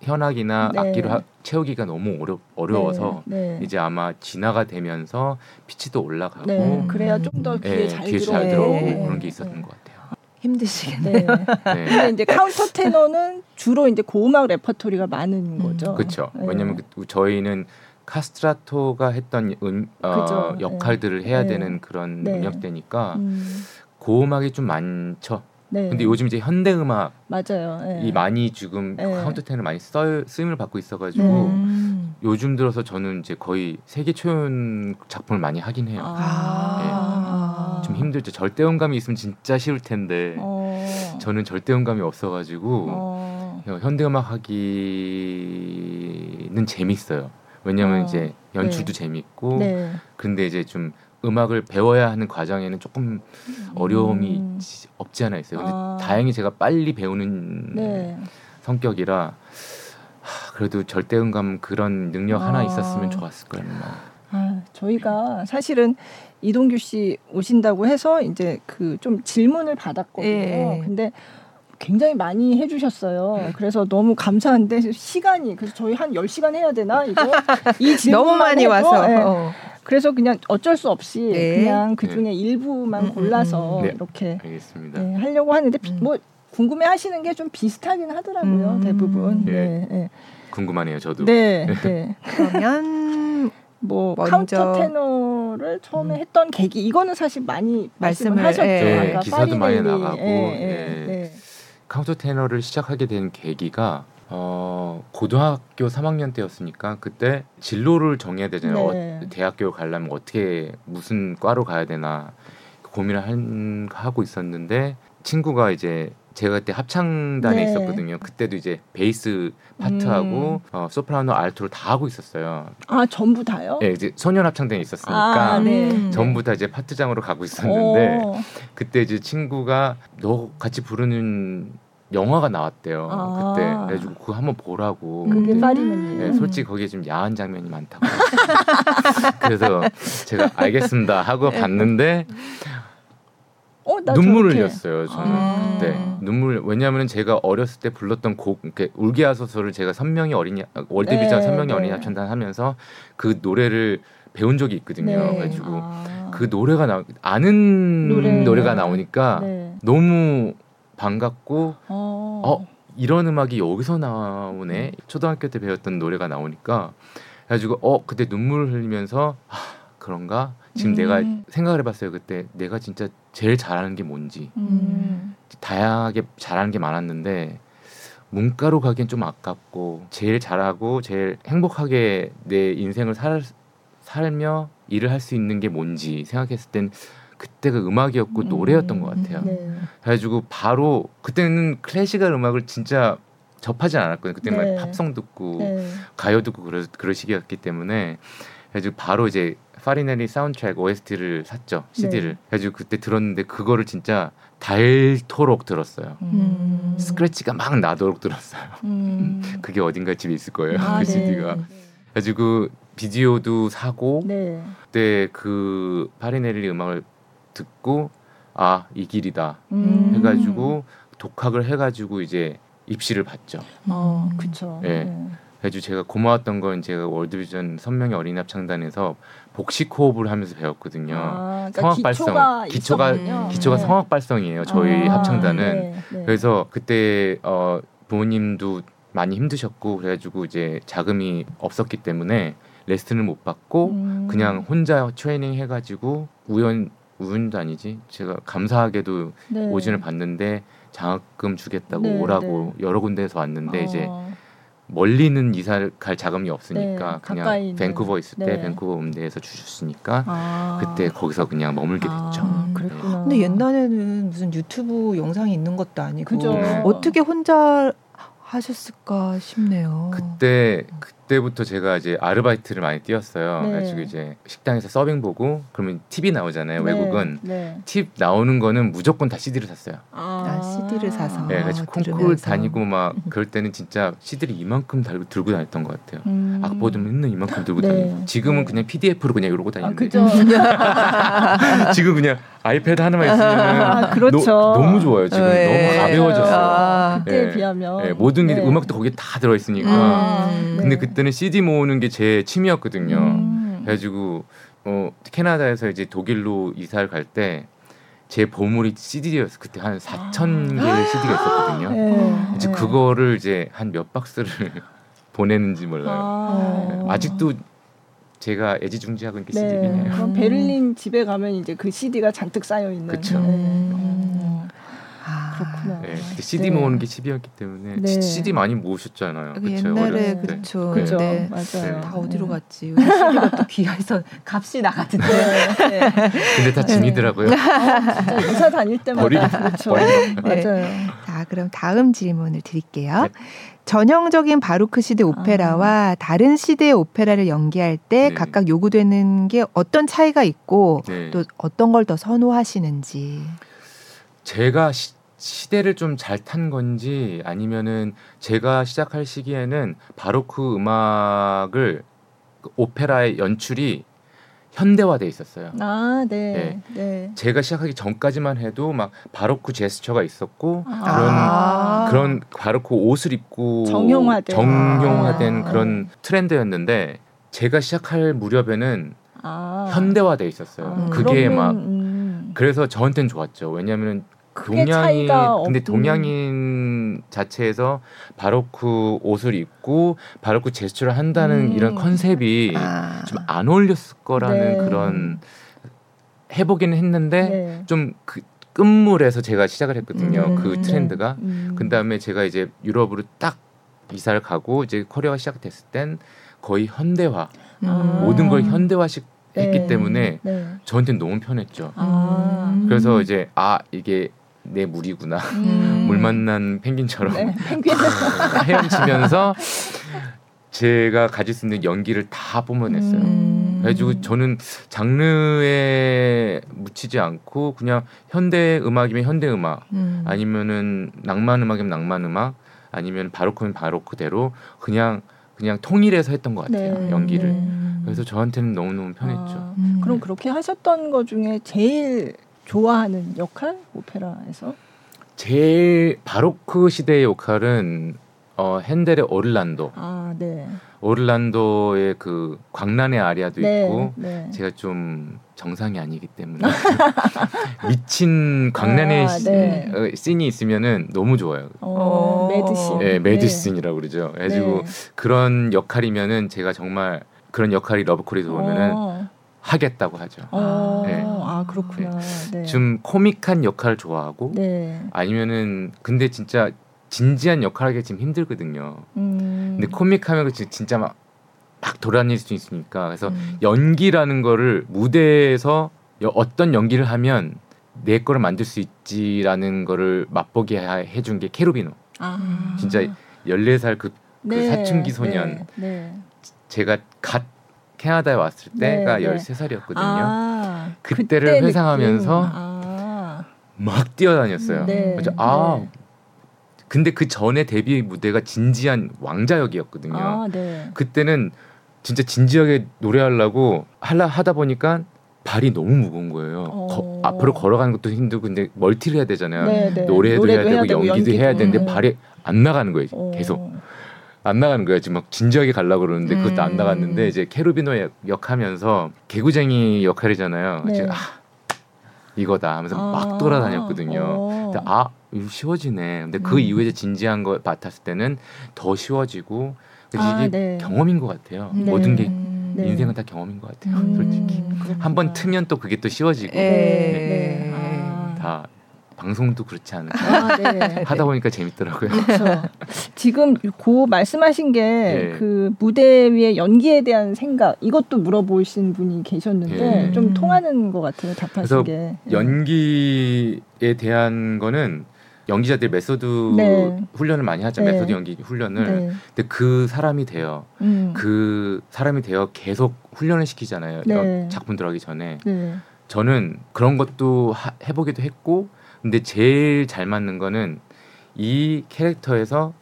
현악이나 네. 악기로 하- 채우기가 너무 어려 어려워서 네. 네. 이제 아마 진화가 되면서 피치도 올라가고 네. 그래야 좀 더 귀에 예, 잘 귀에 들어오고 잘 들어오고 네. 그런 게 있었던 것 같아요. 힘드시겠네요. 네. 네. 근데 이제 카운터 테너는 주로 이제 고음악 레퍼토리가 많은 거죠. 그렇죠. 네. 왜냐하면 그- 저희는 카스트라토가 했던 음, 어. 역할들을 해야 네. 되는 그런 네. 음역대니까 음, 고음악이 좀 많죠. 네. 근데 요즘 이제 현대 음악이 맞아요. 네. 많이 지금 네. 카운터 테너를 많이 써, 쓰임을 받고 있어가지고 네. 음. 요즘 들어서 저는 이제 거의 세계 초연 작품을 많이 하긴 해요. 아. 좀 힘들죠. 절대음감이 있으면 진짜 쉬울 텐데 어. 저는 절대음감이 없어가지고 어. 현대 음악 하기는 재밌어요. 왜냐면 어, 이제 연출도 재밌고 네. 근데 이제 좀 음악을 배워야 하는 과정에는 조금 어려움이 음. 지- 없지 않아 있어요. 근데 아. 다행히 제가 빨리 배우는 네. 성격이라 하, 그래도 절대음감 그런 능력 하나 아. 있었으면 좋았을 거예요. 아, 저희가 사실은 이동규 씨 오신다고 해서 이제 그 좀 질문을 받았거든요. 예. 근데 굉장히 많이 해주셨어요. 그래서 너무 감사한데 시간이 그래서 저희 한 10시간 해야 되나 이거 이 질문만 너무 많이 해도, 와서. 예. 어. 그래서 그냥 어쩔 수 없이 네. 그냥 그 중에 일부만 음, 골라서 음, 음. 네. 이렇게 알겠습니다. 네, 하려고 하는데 비- 음. 뭐 궁금해 하시는 게 좀 비슷하긴 하더라고요 음. 대부분. 네. 네, 네, 궁금하네요, 저도. 네, 네. 그러면 뭐 먼저- 카운터 테너를 처음에 음. 했던 계기 이거는 사실 많이 말씀을, 하셨죠. 예. 기사도 많이. 나가고, 예, 예, 예. 예. 카운터 테너를 시작하게 된 계기가 어, 고등학교 3학년 때였으니까 그때 진로를 정해야 되잖아요. 네. 어, 대학교 가려면 어떻게 무슨 과로 가야 되나 고민을 한, 하고 있었는데 친구가 이제 제가 그때 합창단에 네. 있었거든요. 그때도 이제 베이스 파트하고 음. 어, 소프라노, 알토를 다 하고 있었어요. 아 전부 다요? 예, 이제 소년 합창단에 있었으니까 아, 네. 음. 전부 다 이제 파트장으로 가고 있었는데 어. 그때 이제 친구가 너 같이 부르는 영화가 나왔대요. 아. 그때 그래가지고 그거 한번 보라고. 그게 근데 파리넬리. 네, 솔직히 거기에 좀 야한 장면이 많다고. 그래서 제가 알겠습니다 하고 봤는데 어, 나 눈물을 저렇게. 흘렸어요. 저는 아. 그때 눈물 왜냐하면 제가 어렸을 때 불렀던 곡 이렇게 울게 하소서를 제가 선명히 어린이 월드비전 네, 선명히 네. 어린이 합창단 하면서 그 노래를 배운 적이 있거든요. 네. 그래가지고 아. 그 노래가 나 아는 노래. 노래가 나오니까 네. 너무 반갑고 어. 어 이런 음악이 여기서 나오네 초등학교 때 배웠던 노래가 나오니까 그래가지고 어 그때 눈물 흘리면서 아 그런가 지금 음. 내가 생각을 해봤어요 그때 내가 진짜 제일 잘하는 게 뭔지 음. 다양하게 잘하는 게 많았는데 문과로 가기엔 좀 아깝고 제일 잘하고 제일 행복하게 내 인생을 살, 살며 일을 할 수 있는 게 뭔지 생각했을 땐 그때가 음악이었고 노래였던 것 같아요. 네. 그래가지고 바로 그때는 클래식한 음악을 진짜 접하지 않았거든요. 그때는 네. 막 팝송 듣고 네. 가요 듣고 그러, 그런 시기였기 때문에 그래가지고 바로 이제 파리넬리 사운드트랙 OST를 샀죠 CD를. 네. 그래가지고 그때 들었는데 그거를 진짜 닳도록 들었어요. 음. 스크래치가 막 나도록 들었어요. 음. 그게 어딘가 집에 있을 거예요. 아, 그 네. CD가. 그래가지고 비디오도 사고 네. 그때 그 파리넬리 음악을 듣고 아 이 길이다 음. 해가지고 독학을 해가지고 이제 입시를 봤죠. 어, 그쵸. 예. 네. 그래가지고 제가 고마웠던 건 제가 월드비전 선명의 어린이 합 창단에서 복식 호흡을 하면서 배웠거든요. 아, 그러니까 성악 발성, 기초가 기초가 있었군요. 기초가 네. 성악 발성이에요. 저희 아, 합창단은 네, 네. 그래서 그때 어, 부모님도 많이 힘드셨고 그래가지고 이제 자금이 없었기 때문에 레슨을 못 받고 음. 그냥 혼자 트레이닝 해가지고 우연 우연도 아니지 제가 감사하게도 네. 오진을 봤는데 장학금 주겠다고 네, 오라고 여러 군데에서 왔는데 이제 어, 멀리는 이사 갈 자금이 없으니까 네, 그냥. 밴쿠버 있을 때 네. 밴쿠버 음대에서 주셨으니까 아. 그때 거기서 그냥 머물게 됐죠. 아, 음. 그랬구나. 근데 옛날에는 무슨 유튜브 영상이 있는 것도 아니고 그죠. 어떻게 혼자 하셨을까 싶네요. 그때 그 때부터 제가 이제 아르바이트를 많이 뛰었어요. 네. 그래가지고 이제 식당에서 서빙 보고 그러면 팁이 나오잖아요. 네, 외국은 네. 팁 나오는 거는 무조건 다 CD를 샀어요. 아, CD를 사서. 네, 그래서 아, 콩쿨 들으면서. 다니고 막 그럴 때는 진짜 CD를 이만큼 달고 들고 다녔던 것 같아요. 음. 악보도 맨날 이만큼 들고 네. 다니고 지금은 네. 그냥 PDF로 그냥 이러고 아, 다니는데 그죠. 지금 그냥 아이패드 하나만 있으면 아, 그렇죠. 너무 좋아요. 지금 네. 너무 가벼워졌어요. 아. 그때에 예. 비하면 예, 모든 게 네. 음악도 거기에 다 들어 있으니까. 아, 음. 네. 근데 그때 는 CD 모으는 게 제 취미였거든요. 음. 그래가지고 어, 캐나다에서 이제 독일로 이사를 갈 때 제 보물이 CD였어. 그때 한 4천 개의 CD가 있었거든요. 네. 이제 네. 그거를 이제 한 몇 박스를 보내는지 몰라요. 아. 네. 아직도 제가 애지중지하고 있는 게 네. CD네요. 그럼 베를린 집에 가면 이제 그 CD가 잔뜩 쌓여 있는. 그쵸. 음. 아. 그렇구나. 네, 그때 CD 네. 모으는 게 취미였기 때문에 네. CD 많이 모으셨잖아요. 그? 옛날에. 그렇죠. 그죠. 네. 맞아요. 네. 다 어디로 네. 갔지? CD가 또 귀해서 값이 나가던데. 네. 네. 근데 다 짐이더라고요. 진짜 이사 다닐 때마다 버리고 그렇죠. 버리고. 네. 맞아요. 자, 자, 그럼 다음 질문을 드릴게요. 네. 전형적인 바로크 시대 오페라와 다른 시대의 오페라를 연기할 때 네. 각각 요구되는 게 어떤 차이가 있고 네. 또 어떤 걸 더 선호하시는지. 제가 시, 시대를 좀 잘 탄 건지 아니면은 제가 시작할 시기에는 바로크 음악을 그 오페라의 연출이 현대화돼 있었어요. 아, 네. 네. 제가 시작하기 전까지만 해도 막 바로크 제스처가 있었고 아. 그런 바로크 옷을 입고 정형화된. 정형화된 아. 그런 트렌드였는데 제가 시작할 무렵에는 아. 현대화돼 있었어요. 음. 그게 그러면, 막 음, 그래서 저한테는 좋았죠. 왜냐하면 크게 동양인 차이가 근데 없- 동양인 자체에서 바로크 옷을 입고 바로크 제스처를 한다는 음. 이런 컨셉이 아. 좀안 어울렸을 거라는 네. 그런 해보기는 했는데 네. 좀그 끝물에서 제가 시작을 했거든요. 음. 그 트렌드가. 음. 그 다음에 제가 이제 유럽으로 딱 이사를 가고 이제 커리어가 시작됐을 땐 거의 현대화 아. 모든 걸 현대화식 네. 했기 때문에 네. 저한테는 너무 편했죠. 아. 음. 그래서 이제 아 이게 내 물이구나. 음. 물 만난 펭귄처럼 네. 펭귄. 헤엄치면서 제가 가질 수 있는 연기를 다 뿜어냈어요. 음. 그래가지고 저는 장르에 묻히지 않고 그냥 현대 음악이면 현대 음악 음. 아니면은 낭만 음악이면 낭만 음악 아니면 바로크면 바로크대로 그냥 그냥 통일해서 했던 것 같아요 네. 연기를. 음. 그래서 저한테는 너무 너무 편했죠. 아, 음. 그럼 그렇게 하셨던 것 중에 제일 좋아하는 역할 오페라에서? 제일 바로크 시대의 역할은 어, 핸델의 오를란도. 아, 네. 오를란도의 그 광란의 아리아도 네. 있고 네. 제가 좀 정상이 아니기 때문에 미친 광란의 아, 시- 네. 어, 씬이 있으면은 너무 좋아요. 어, 어. 매드신. 예, 매드씬이라고 그러죠. 그래가지고 네. 그런 역할이면은 제가 정말 그런 역할이 러브콜에서 어. 하겠다고 하죠. 어. 네. 아, 그렇구나. 네. 좀 코믹한 역할을 좋아하고 네. 아니면은 근데 진짜 진지한 역할 하기 지금 힘들거든요. 음. 근데 코믹하면 그 진- 진짜 막, 막 돌아다닐 수 있으니까 그래서 음. 연기라는 거를 무대에서 여- 어떤 연기를 하면 내 거를 만들 수 있지라는 거를 맛보게 하- 해준 게 케루비노. 아. 진짜 14살 그 네. 사춘기 소년. 네. 네. 제가 갓 캐나다에 왔을 네, 때가 네. 13살이었거든요. 아, 그때를 그때 회상하면서. 아. 막 뛰어다녔어요. 네. 그래서 아 네. 근데 그 전에 데뷔 무대가 진지한 왕자 역이었거든요. 아, 네. 그때는 진짜 진지하게 노래하려고 하려 하다 보니까 발이 너무 무거운 거예요. 어. 거- 앞으로 걸어가는 것도 힘들고 근데 멀티를 해야 되잖아요. 네, 네. 노래도 해야 노래도 되고 연기도 해야 되는데 음. 발이 안 나가는 거예요. 어. 계속 안 나가는 거예요. 지금 막 진지하게 가려고 그러는데 그것도 안 음. 나갔는데 이제 역, 역하면서 개구쟁이 역할이잖아요. 네. 이제 아 이거다 하면서 막 돌아다녔거든요. 어. 근데 아 이거 쉬워지네. 근데 그 음. 이후에 이제 진지한 거 맡았을 때는 더 쉬워지고 아, 이게 네. 경험인 것 같아요. 네. 모든 게 네. 인생은 다 경험인 것 같아요. 음, 솔직히. 한 번 트면 또 그게 또 쉬워지고 예. 네. 아. 다 방송도 그렇지 않을까 아, 네. 하다 보니까 재밌더라고요. 그렇죠. 지금 고 말씀하신 게 예. 그 무대 위의 연기에 대한 생각 이것도 물어보신 분이 계셨는데 예. 좀 통하는 것 같아요 답하신 게 예. 연기에 대한 거는 연기자들이 메소드 네. 훈련을 많이 하죠. 네. 메소드 연기 훈련을. 네. 근데 그 사람이 돼요. 음. 그 사람이 되어 계속 훈련을 시키잖아요. 네. 작품 들어가기 전에. 네. 저는 그런 것도 하- 해보기도 했고, 근데 제일 잘 맞는 거는 이 캐릭터에서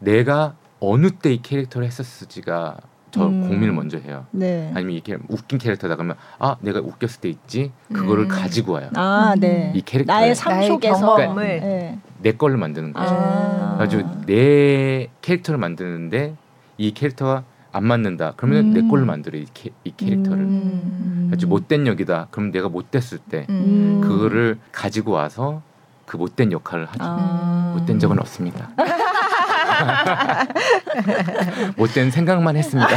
내가 어느 때 이 캐릭터를 했었을지가 저 음. 고민을 먼저 해요. 네. 아니면 이게 웃긴 캐릭터다 그러면 아 내가 웃겼을 때 있지 그거를 음. 가지고 와요. 아, 네. 이 캐릭터의 나의 삶 속에서 경험을. 네. 내 걸로 만드는 거죠. 아. 그래가지고 내 캐릭터를 만드는데 이 캐릭터가 안 맞는다. 그러면 음. 내 걸로 만들어 이, 캐, 이 캐릭터를. 음. 못된 역이다. 그럼 내가 못됐을 때 음. 그거를 가지고 와서 그 못된 역할을 하죠. 아. 못된 적은 없습니다. 못된 생각만 했습니다.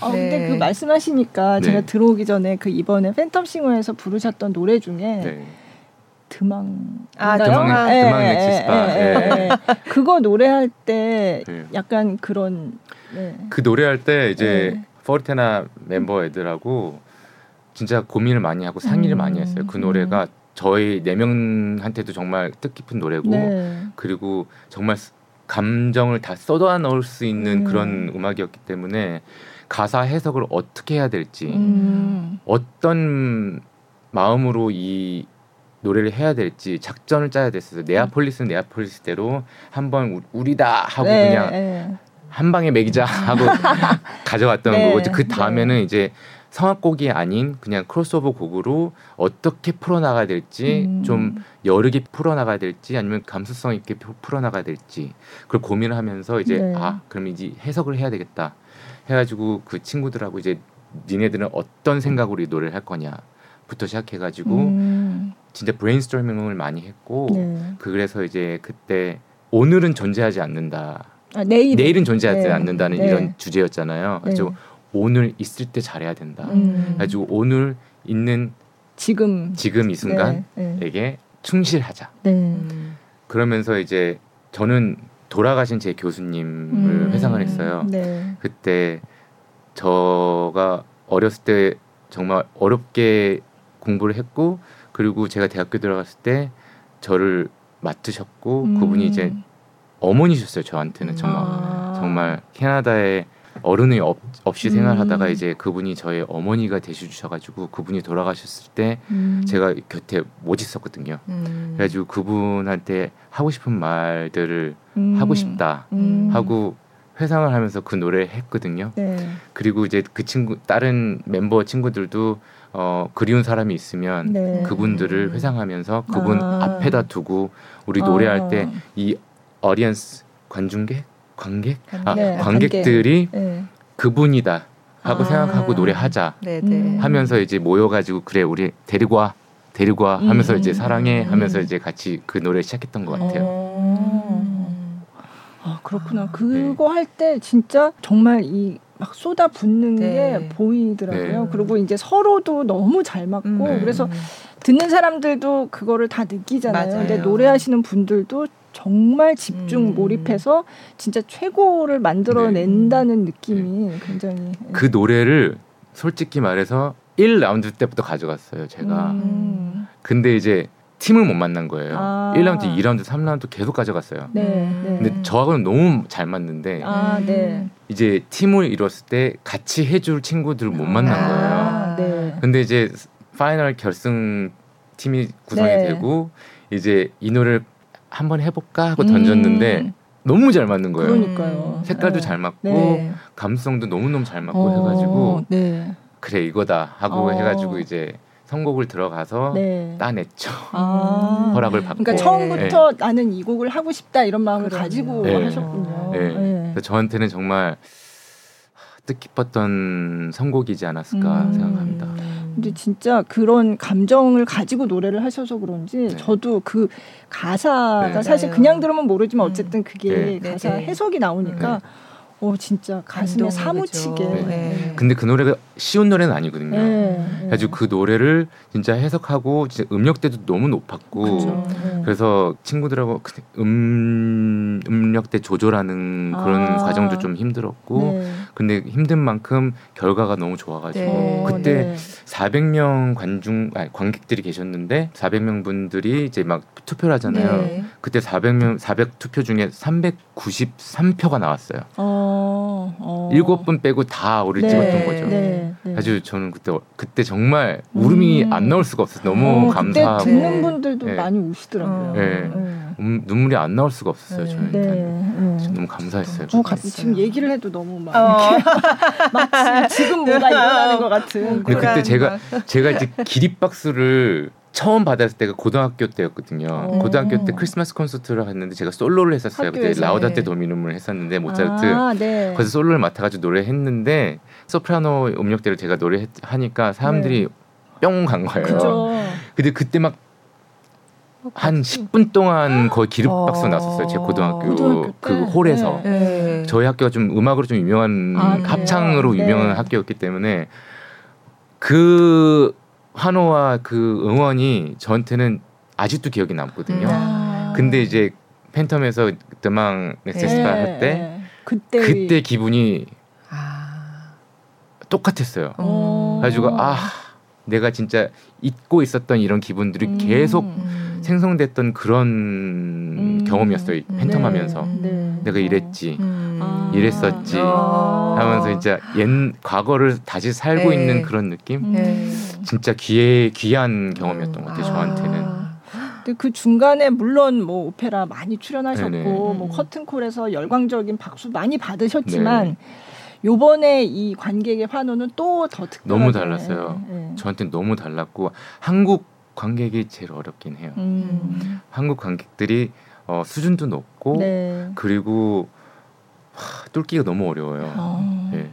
어, 근데 네. 그 말씀하시니까 네. 제가 들어오기 전에 그 이번에 팬텀 싱어에서 부르셨던 노래 중에 네. 드망 아, 드망, 드망. 예, 드망 예, 넥시스파. 예. 그거 노래할 때 네. 약간 그런 네. 그 노래할 때 이제 네. 포르테나 멤버 애들하고 진짜 고민을 많이 하고 상의를 음. 많이 했어요. 그 노래가 저희 네 명한테도 정말 뜻깊은 노래고 네. 그리고 정말 스- 감정을 다 쏟아 넣을 수 있는 음. 그런 음악이었기 때문에 가사 해석을 어떻게 해야 될지 음. 어떤 마음으로 이 노래를 해야 될지 작전을 짜야 됐어요. 네아폴리스는 네아폴리스대로 한번 우- 우리다 하고 네, 그냥 네. 한 방에 먹이자 하고 가져왔던 네, 거고 그 다음에는 네. 이제 성악곡이 아닌 그냥 크로스오버 곡으로 어떻게 풀어나가야 될지 음. 좀 여르게 풀어나가야 될지 아니면 감수성 있게 푸- 풀어나가야 될지 그걸 고민을 하면서 이제 네. 아 그럼 이제 해석을 해야 되겠다 해가지고 그 친구들하고 이제 니네들은 어떤 생각으로 이 노래를 할 거냐 부터 시작해가지고 음. 진짜 브레인스토밍을 많이 했고 네. 그래서 이제 그때 오늘은 존재하지 않는다 아, 내일 내일은 존재하지 네. 않는다는 네. 이런 주제였잖아요. 그래서 네. 오늘 있을 때 잘해야 된다. 음. 그래가지고 오늘 있는 지금 지금 이 순간에게 네. 네. 충실하자. 네. 음. 그러면서 이제 저는 돌아가신 제 교수님을 음. 회상을 했어요. 네. 그때 저가 어렸을 때 정말 어렵게 공부를 했고 그리고 제가 대학교 들어갔을 때 저를 맡으셨고 음. 그분이 이제 어머니셨어요 저한테는 정말 아. 정말 캐나다에 어른이 없, 없이 생활하다가 음. 이제 그분이 저의 어머니가 되셔주셔가지고 그분이 돌아가셨을 때 음. 제가 곁에 못 있었거든요. 음. 그래가지고 그분한테 하고 싶은 말들을 음. 하고 싶다 음. 하고 회상을 하면서 그 노래를 했거든요. 네. 그리고 이제 그 친구 다른 멤버 친구들도 어 그리운 사람이 있으면 네. 그분들을 회상하면서 그분 아. 앞에다 두고 우리 노래할 아. 때이 어리언스 관중객 관객 아, 네, 관객들이 네. 그분이다 하고 아. 생각하고 노래하자 네네. 음. 하면서 이제 모여가지고 그래 우리 데리고 와 데리고 와 하면서 음. 이제 사랑해 음. 하면서 이제 같이 그 노래 시작했던 것 같아요. 어. 아 그렇구나. 그거 할때 진짜 정말 이 막 쏟아 붓는 네. 게 보이더라고요. 네. 그리고 이제 서로도 너무 잘 맞고 음. 네. 그래서 듣는 사람들도 그거를 다 느끼잖아요. 맞아요. 근데 노래하시는 분들도 정말 집중 음. 몰입해서 진짜 최고를 만들어낸다는 느낌이 굉장히 그 노래를 솔직히 말해서 1라운드 때부터 가져갔어요 제가. 음. 근데 이제 팀을 못 만난 거예요. 아. 1라운드, 2라운드, 3라운드 계속 가져갔어요. 네, 음. 네. 근데 저하고는 너무 잘 맞는데 아, 네. 이제 팀을 이뤘을 때 같이 해줄 친구들을 못 만난 아. 거예요. 아, 네. 근데 이제 파이널 결승 팀이 구성이 네. 되고 이제 이 노래를 한번 해볼까 하고 음. 던졌는데 너무 잘 맞는 거예요. 그러니까요. 색깔도 네. 잘 맞고 네. 감성도 너무 너무 잘 맞고 어, 해가지고 네. 그래 이거다 하고 어. 해가지고 이제 선곡을 들어가서 네. 따냈죠. 아. 허락을 받고. 그러니까 네. 처음부터 나는 이 곡을 하고 싶다 이런 마음을. 가지고 네. 하셨군요. 네. 그래서 저한테는 정말 뜻깊었던 선곡이지 않았을까 음. 생각합니다. 근데 진짜 그런 감정을 가지고 노래를 하셔서 그런지 네. 저도 그 가사가 네. 사실. 그냥 들으면 모르지만 음. 어쨌든 그게 네. 가사 네, 네. 해석이 나오니까 어 진짜 가슴에 사무치게. 네. 네. 근데 그 노래가 쉬운 노래는 아니거든요. 네. 그래가지고 그 노래를 진짜 해석하고 진짜 음역대도 너무 높았고 그렇죠. 네. 그래서 친구들하고 그 음, 음역대 조절하는 그런 아. 과정도 좀 힘들었고 네. 근데 힘든 만큼 결과가 너무 좋아가지고 네. 그때 네. 400명 관중 아니, 관객들이 계셨는데 400명 분들이 이제 막 투표를 하잖아요. 네. 그때 400명 400 투표 중에 393표가 나왔어요. 어, 어. 일곱 분 빼고 다 우리 네. 찍었던 거죠. 네. 네. 아주 저는 그때 그때 정말 울음이 음. 안 나올 수가 없어요. 너무 어, 감사하고 그때 듣는 분들도 네. 많이 우시더라고요. 네. 네. 음, 눈물이 안 나올 수가 없었어요. 네. 저는 네. 일단. 네. 너무 감사했어요. 어, 가. 지금 얘기를 해도 너무 막 어. 마치 지금 뭔가 일어나는 것 같은. 근데 그때 제가 제가 이제 기립박수를 처음 받았을 때가 고등학교 때였거든요. 어. 고등학교 때 크리스마스 콘서트를 했는데 제가 솔로를 했었어요. 그때 학교에서, 라우다테 네. 도미눔을 했었는데 모차르트. 아, 네. 그래서 솔로를 맡아가지고 노래했는데 소프라노 음역대로 제가 노래하니까 사람들이 뿅간 거예요. 네. 그죠. 근데 그때 막 한 10분 동안 거의 기립박수 어. 났었어요. 제 고등학교, 고등학교 그 때? 홀에서. 네. 네. 저희 학교가 좀 음악으로 좀 유명한 아, 그래요? 합창으로 네. 유명한 학교였기 때문에 그 환호와 그 응원이 저한테는 아직도 기억이 남거든요. 아. 근데 이제 팬텀에서 드망 넥세스파 네, 할때 네. 그때 그때 기분이 아. 똑같았어요. 어. 그래가지고 아 내가 진짜 잊고 있었던 이런 기분들이 음. 계속 음. 생성됐던 그런 음. 경험이었어요. 음. 팬텀하면서 네. 네. 내가 이랬지 음. 아. 이랬었지 어. 하면서 진짜 옛 과거를 다시 살고 네. 있는 그런 느낌. 음. 네. 진짜 귀해 귀한 경험이었던 것 같아요. 아. 저한테는. 근데 그 중간에 물론 뭐 오페라 많이 출연하셨고 네네. 뭐 음. 커튼콜에서 열광적인 박수 많이 받으셨지만 네. 요번에 이 관객의 환호는 또 더 특별하게 너무 달랐어요. 네. 저한테는 너무 달랐고 한국 관객이 제일 어렵긴 해요. 음. 한국 관객들이 어, 수준도 높고 네. 그리고 하, 뚫기가 너무 어려워요. 어. 예.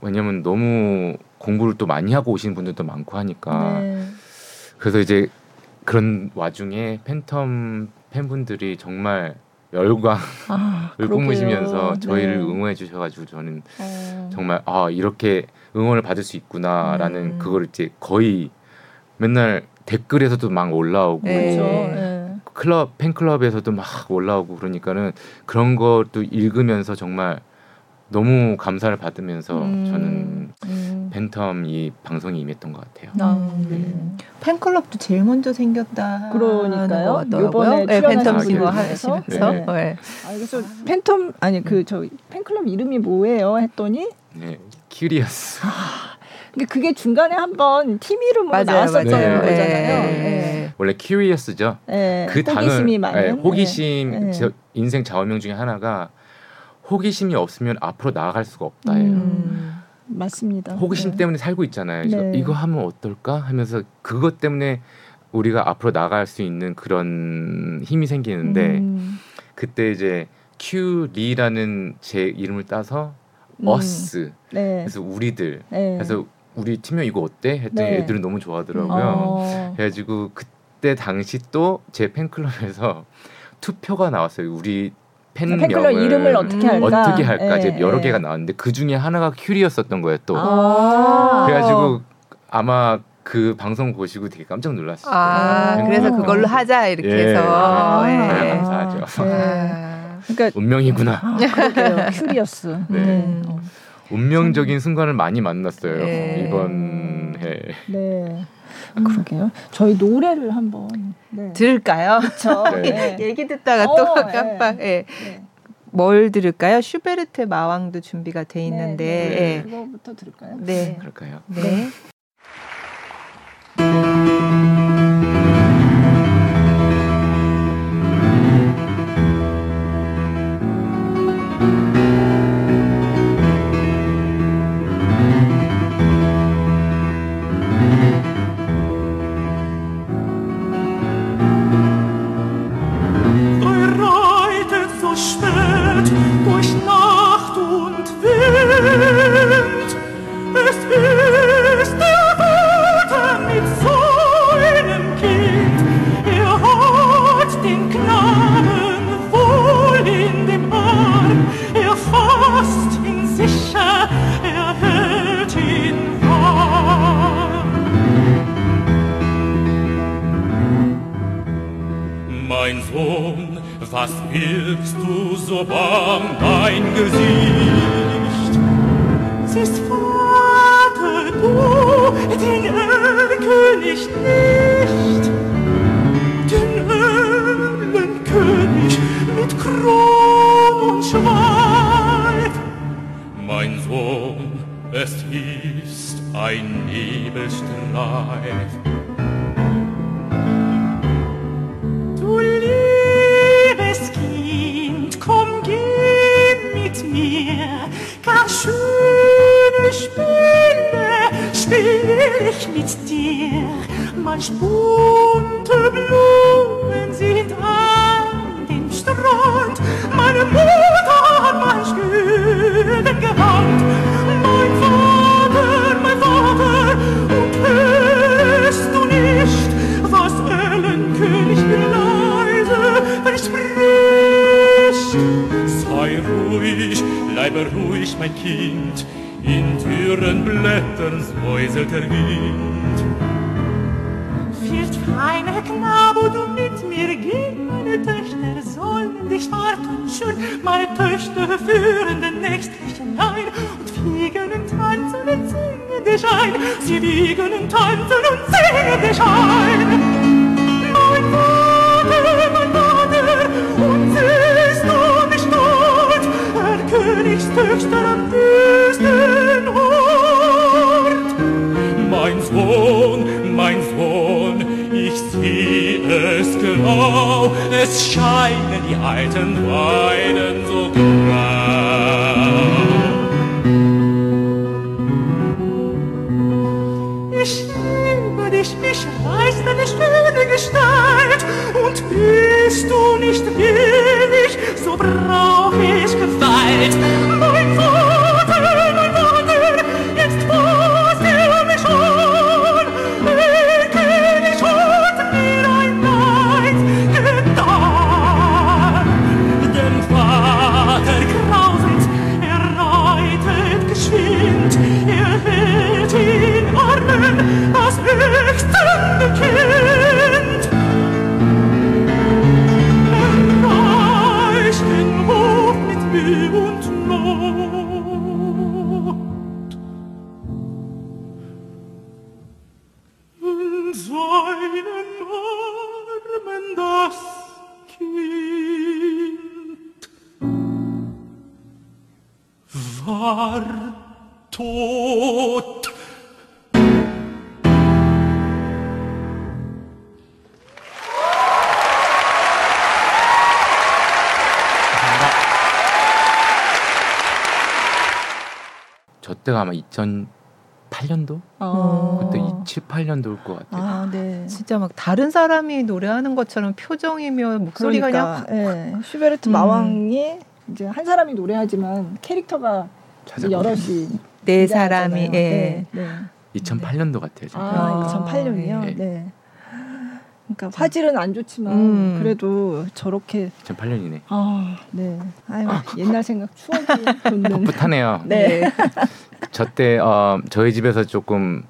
왜냐면 너무 공부를 또 많이 하고 오신 분들도 많고 하니까 네. 그래서 이제 그런 와중에 팬텀 팬분들이 정말 열광을 아. 뿜으시면서 저희를 네. 응원해 주셔가지고 저는 어. 정말 아 이렇게 응원을 받을 수 있구나라는 음. 그걸 이제 거의 맨날 댓글에서도 막 올라오고 네. 네. 클럽 팬클럽에서도 막 올라오고 그러니까는 그런 것도 읽으면서 정말 너무 감사를 받으면서 음. 저는 음. 팬텀 이 방송이 임했던 것 같아요. 아, 음. 네. 팬클럽도 제일 먼저 생겼다. 그러니까요. 요번에 네, 출연하신 팬텀 싱어 분께서. 하시면서. 네. 네. 아, 그래서 팬텀 아니 그 저 팬클럽 이름이 뭐예요? 했더니 네, 큐리어스. 근데 그게 중간에 한번 팀 이름으로 맞아요, 나왔었던 맞아요. 거잖아요. 네. 네. 원래 curious죠. 네. 그 단어, 호기심이 많은. 네, 호기심 네. 제 인생 좌우명 중에 하나가 호기심이 없으면 앞으로 나아갈 수가 없다예요. 음. 음. 맞습니다. 호기심 네. 때문에 살고 있잖아요. 네. 이거 하면 어떨까 하면서 그것 때문에 우리가 앞으로 나갈 수 있는 그런 힘이 생기는데 음. 그때 이제 큐 리라는 제 이름을 따서 음. 어스 네. 그래서 우리들 네. 그래서 우리 팀명 이거 어때 했더니 네. 애들은 너무 좋아하더라고요. 어. 그래가지고 그 때 당시 또 제 팬클럽에서 투표가 나왔어요. 우리 팬명을 팬클럽 이름을 어떻게 음. 할까? 어떻게 할까 이제 네. 여러 개가 나왔는데 그 중에 하나가 큐리였었던 거예요 또. 아. 그래가지고 아마 그 방송 보시고 되게 깜짝 놀랐어요. 아, 아. 그래서 그걸로 하자 이렇게 예. 해서. 아. 예. 네, 감사하죠. 네. 아. 그러니까 운명이구나. 아, 그러게요. 큐리어스. 네. 음. 어. 운명적인 순간을 많이 만났어요 네. 이번 해. 네. 그러게요. 저희 노래를 한번 네. 들을까요? 그렇죠. 네. 얘기 듣다가 또 어, 네. 깜빡. 예. 네. 뭘 들을까요? 슈베르트 마왕도 준비가 돼 네, 있는데. 네. 예. 그거부터 들을까요? 네. 그럴까요? 네. Kron und Schweif. Mein Sohn, es ist ein Nebelstreif. Du liebes Kind, komm, geh mit mir, gar schöne Spiele spiel ich mit dir. Manch bunte 저 때가 아마 2008년도? 아. 그때 27, 8년도일 것 같아요. 아, 네. 진짜 막 다른 사람이 노래하는 것처럼 표정이며 목소리가 그러니까, 그냥 예. 슈베르트 음. 마왕이 이제 한 사람이 노래하지만 캐릭터가 여럿이 네. 사람이 예. 네, 네. 2008년도 같아요. 저. 아, 아, 2008년이요. 네. 네. 그러니까 화질은 안 좋지만 음. 그래도 저렇게 2008년이네. 아, 네. 아유, 옛날 생각 추억이 돋는. 풋풋하네요. 네. 저때 어, 저희 집에서 조금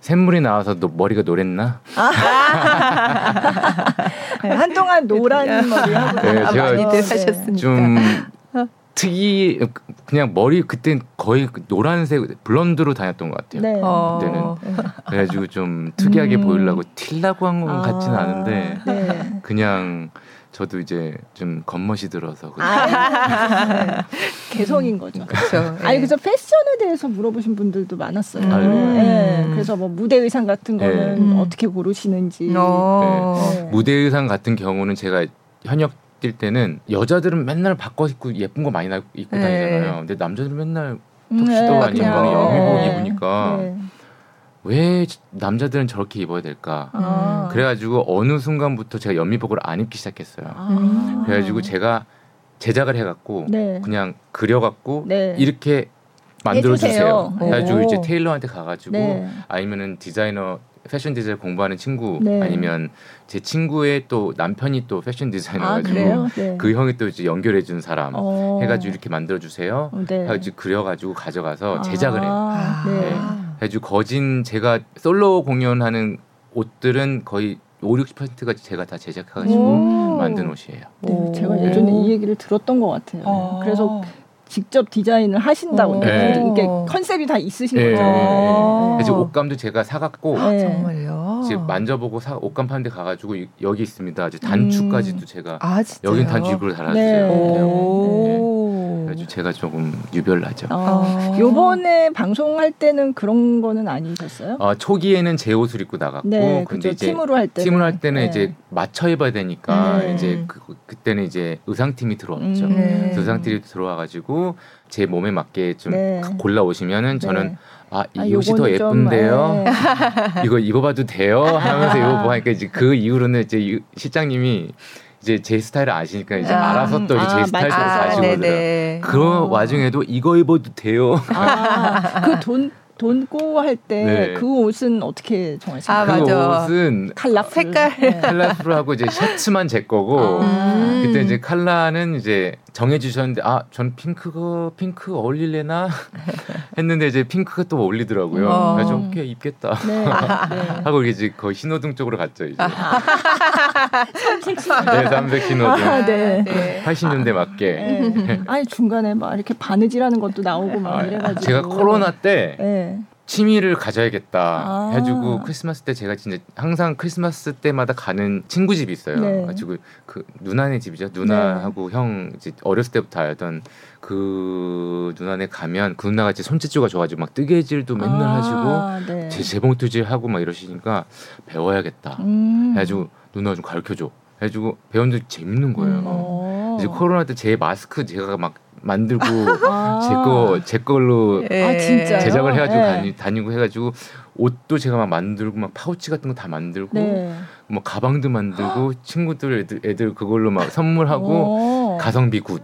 샘물이 나와서 너 머리가 노랬나? 네, 한동안 노란 머리 하고 네. 제가 많이들 네. 하셨으니까. 좀 특이 그냥 머리 그때 거의 노란색 블론드로 다녔던 것 같아요. 네. 어. 그때는. 그래가지고 좀 특이하게 음. 보이려고 틸라고 한건 아, 같지는 않은데 네. 그냥 저도 이제 좀 겉멋이 들어서 아, 개성인 거죠. 그렇죠. 아니 그래서 패션에 대해서 물어보신 분들도 많았어요. 아, 그래요? 네, 그래서 뭐 무대 의상 같은 네. 거는 음. 어떻게 고르시는지. 어. 네. 무대 의상 같은 경우는 제가 현역 뛸 때는 여자들은 맨날 바꿔 입고 예쁜 거 많이 나- 입고 네. 다니잖아요. 근데 남자들은 맨날 음, 턱시도 네, 아니면 그냥, 영미복 네. 입으니까 네. 왜 남자들은 저렇게 입어야 될까? 아. 그래가지고 어느 순간부터 제가 연미복을 안 입기 시작했어요. 아. 그래가지고 제가 제작을 해갖고 네. 그냥 그려갖고 네. 이렇게 만들어 주세요. 그래가지고 오. 이제 테일러한테 가가지고 네. 아니면은 디자이너 패션 디자인 공부하는 친구 네. 아니면 제 친구의 또 남편이 또 패션 아 디자이너가지고 그래요? 네. 그 형이 또 이제 연결해 준 사람 어. 해가지고 이렇게 만들어 주세요. 어, 네. 해가지고 그려가지고 가져가서 제작을 해요. 아, 네. 아. 해가지고 거진 제가 솔로 공연하는 옷들은 거의 5, 60%가 제가 다 제작해가지고 오. 만든 옷이에요. 네, 제가 오. 예전에 이 얘기를 들었던 것 같아요. 어. 그래서 직접 디자인을 하신다고. 네. 이게 컨셉이 다 있으신 네. 거죠. 어. 그래서 옷감도 제가 사갖고 네. 정말요. 이제 만져보고 사, 옷감 파는 데 가가지고 이- 여기 있습니다. 이제 단추까지도 제가 아. 여긴 단추 입으로 네. 달아주세요. 오. 그래가지고 제가 조금 유별나죠. 어, 아. 요번에 방송할 때는 그런 거는 아니셨어요? 어, 초기에는 제 옷을 입고 나갔고 네, 근데. 이제 팀으로 할 때는. 팀을 할 때는 네. 이제 맞춰 입어야 되니까 네. 이제 그, 그때는 이제 의상팀이 들어왔죠. 음. 네. 의상팀이 들어와가지고 제 몸에 맞게 좀 네. 골라 오시면은 저는 네. 아, 이 아, 옷이 더 예쁜데요. 네. 이거 입어봐도 돼요? 하면서 입어보 하니까 이제 그 이후로는 이제 이- 실장님이 이제 제 스타일을 아시니까 이제 아, 알아서 또제 아, 스타일대로 맞아요. 다시 네네. 오더라고요. 그 어. 와중에도 이거 입어도 돼요. 아, 그돈 돈고 할때 네. 그 옷은 어떻게 정하세요? 아, 그 맞아. 옷은 칼라 색깔. 네. 칼라풀 하고 이제 셔츠만 제 거고 아. 그때 이제 칼라는 이제 정해 주셨는데 아 전 핑크가 핑크 어울릴래나 했는데 이제 핑크가 또 어울리더라고요. 어. 그래서 오케이 입겠다 네. 네. 하고 이제 거의 신호등 쪽으로 갔죠 이제. 삼색 네, 삼색 신호등. 아, 네. 네. 80년대 맞게. 네. 아니 중간에 막 이렇게 바느질하는 것도 나오고 막 아, 이래가지고 제가 코로나 때 네. 취미를 가져야겠다 아. 해가지고 크리스마스 때 제가 진짜 항상 크리스마스 때마다 가는 친구 집이 있어요. 네. 가지고 그 누나네 집이죠. 누나하고 형 이제 어렸을 때부터 알던 그 누나네 가면 그 누나가 이제 손재주가 좋아가지고 막 뜨개질도 맨날 하시고 아, 네. 제 재봉틀질 하고 막 이러시니까 배워야겠다. 음. 해가지고 누나 좀 가르쳐 줘. 해가지고 배웠는데 재밌는 거예요. 음, 어. 이제 코로나 때 제 마스크 제가 막 만들고 아. 제거제 걸로 예. 아? 제작을 해가지고 네. 다니, 다니고 해가지고 옷도 제가 막 만들고 막 파우치 같은 거 다 만들고 네. 뭐 가방도 만들고 친구들 애들, 애들 그걸로 막 선물하고 오. 가성비 good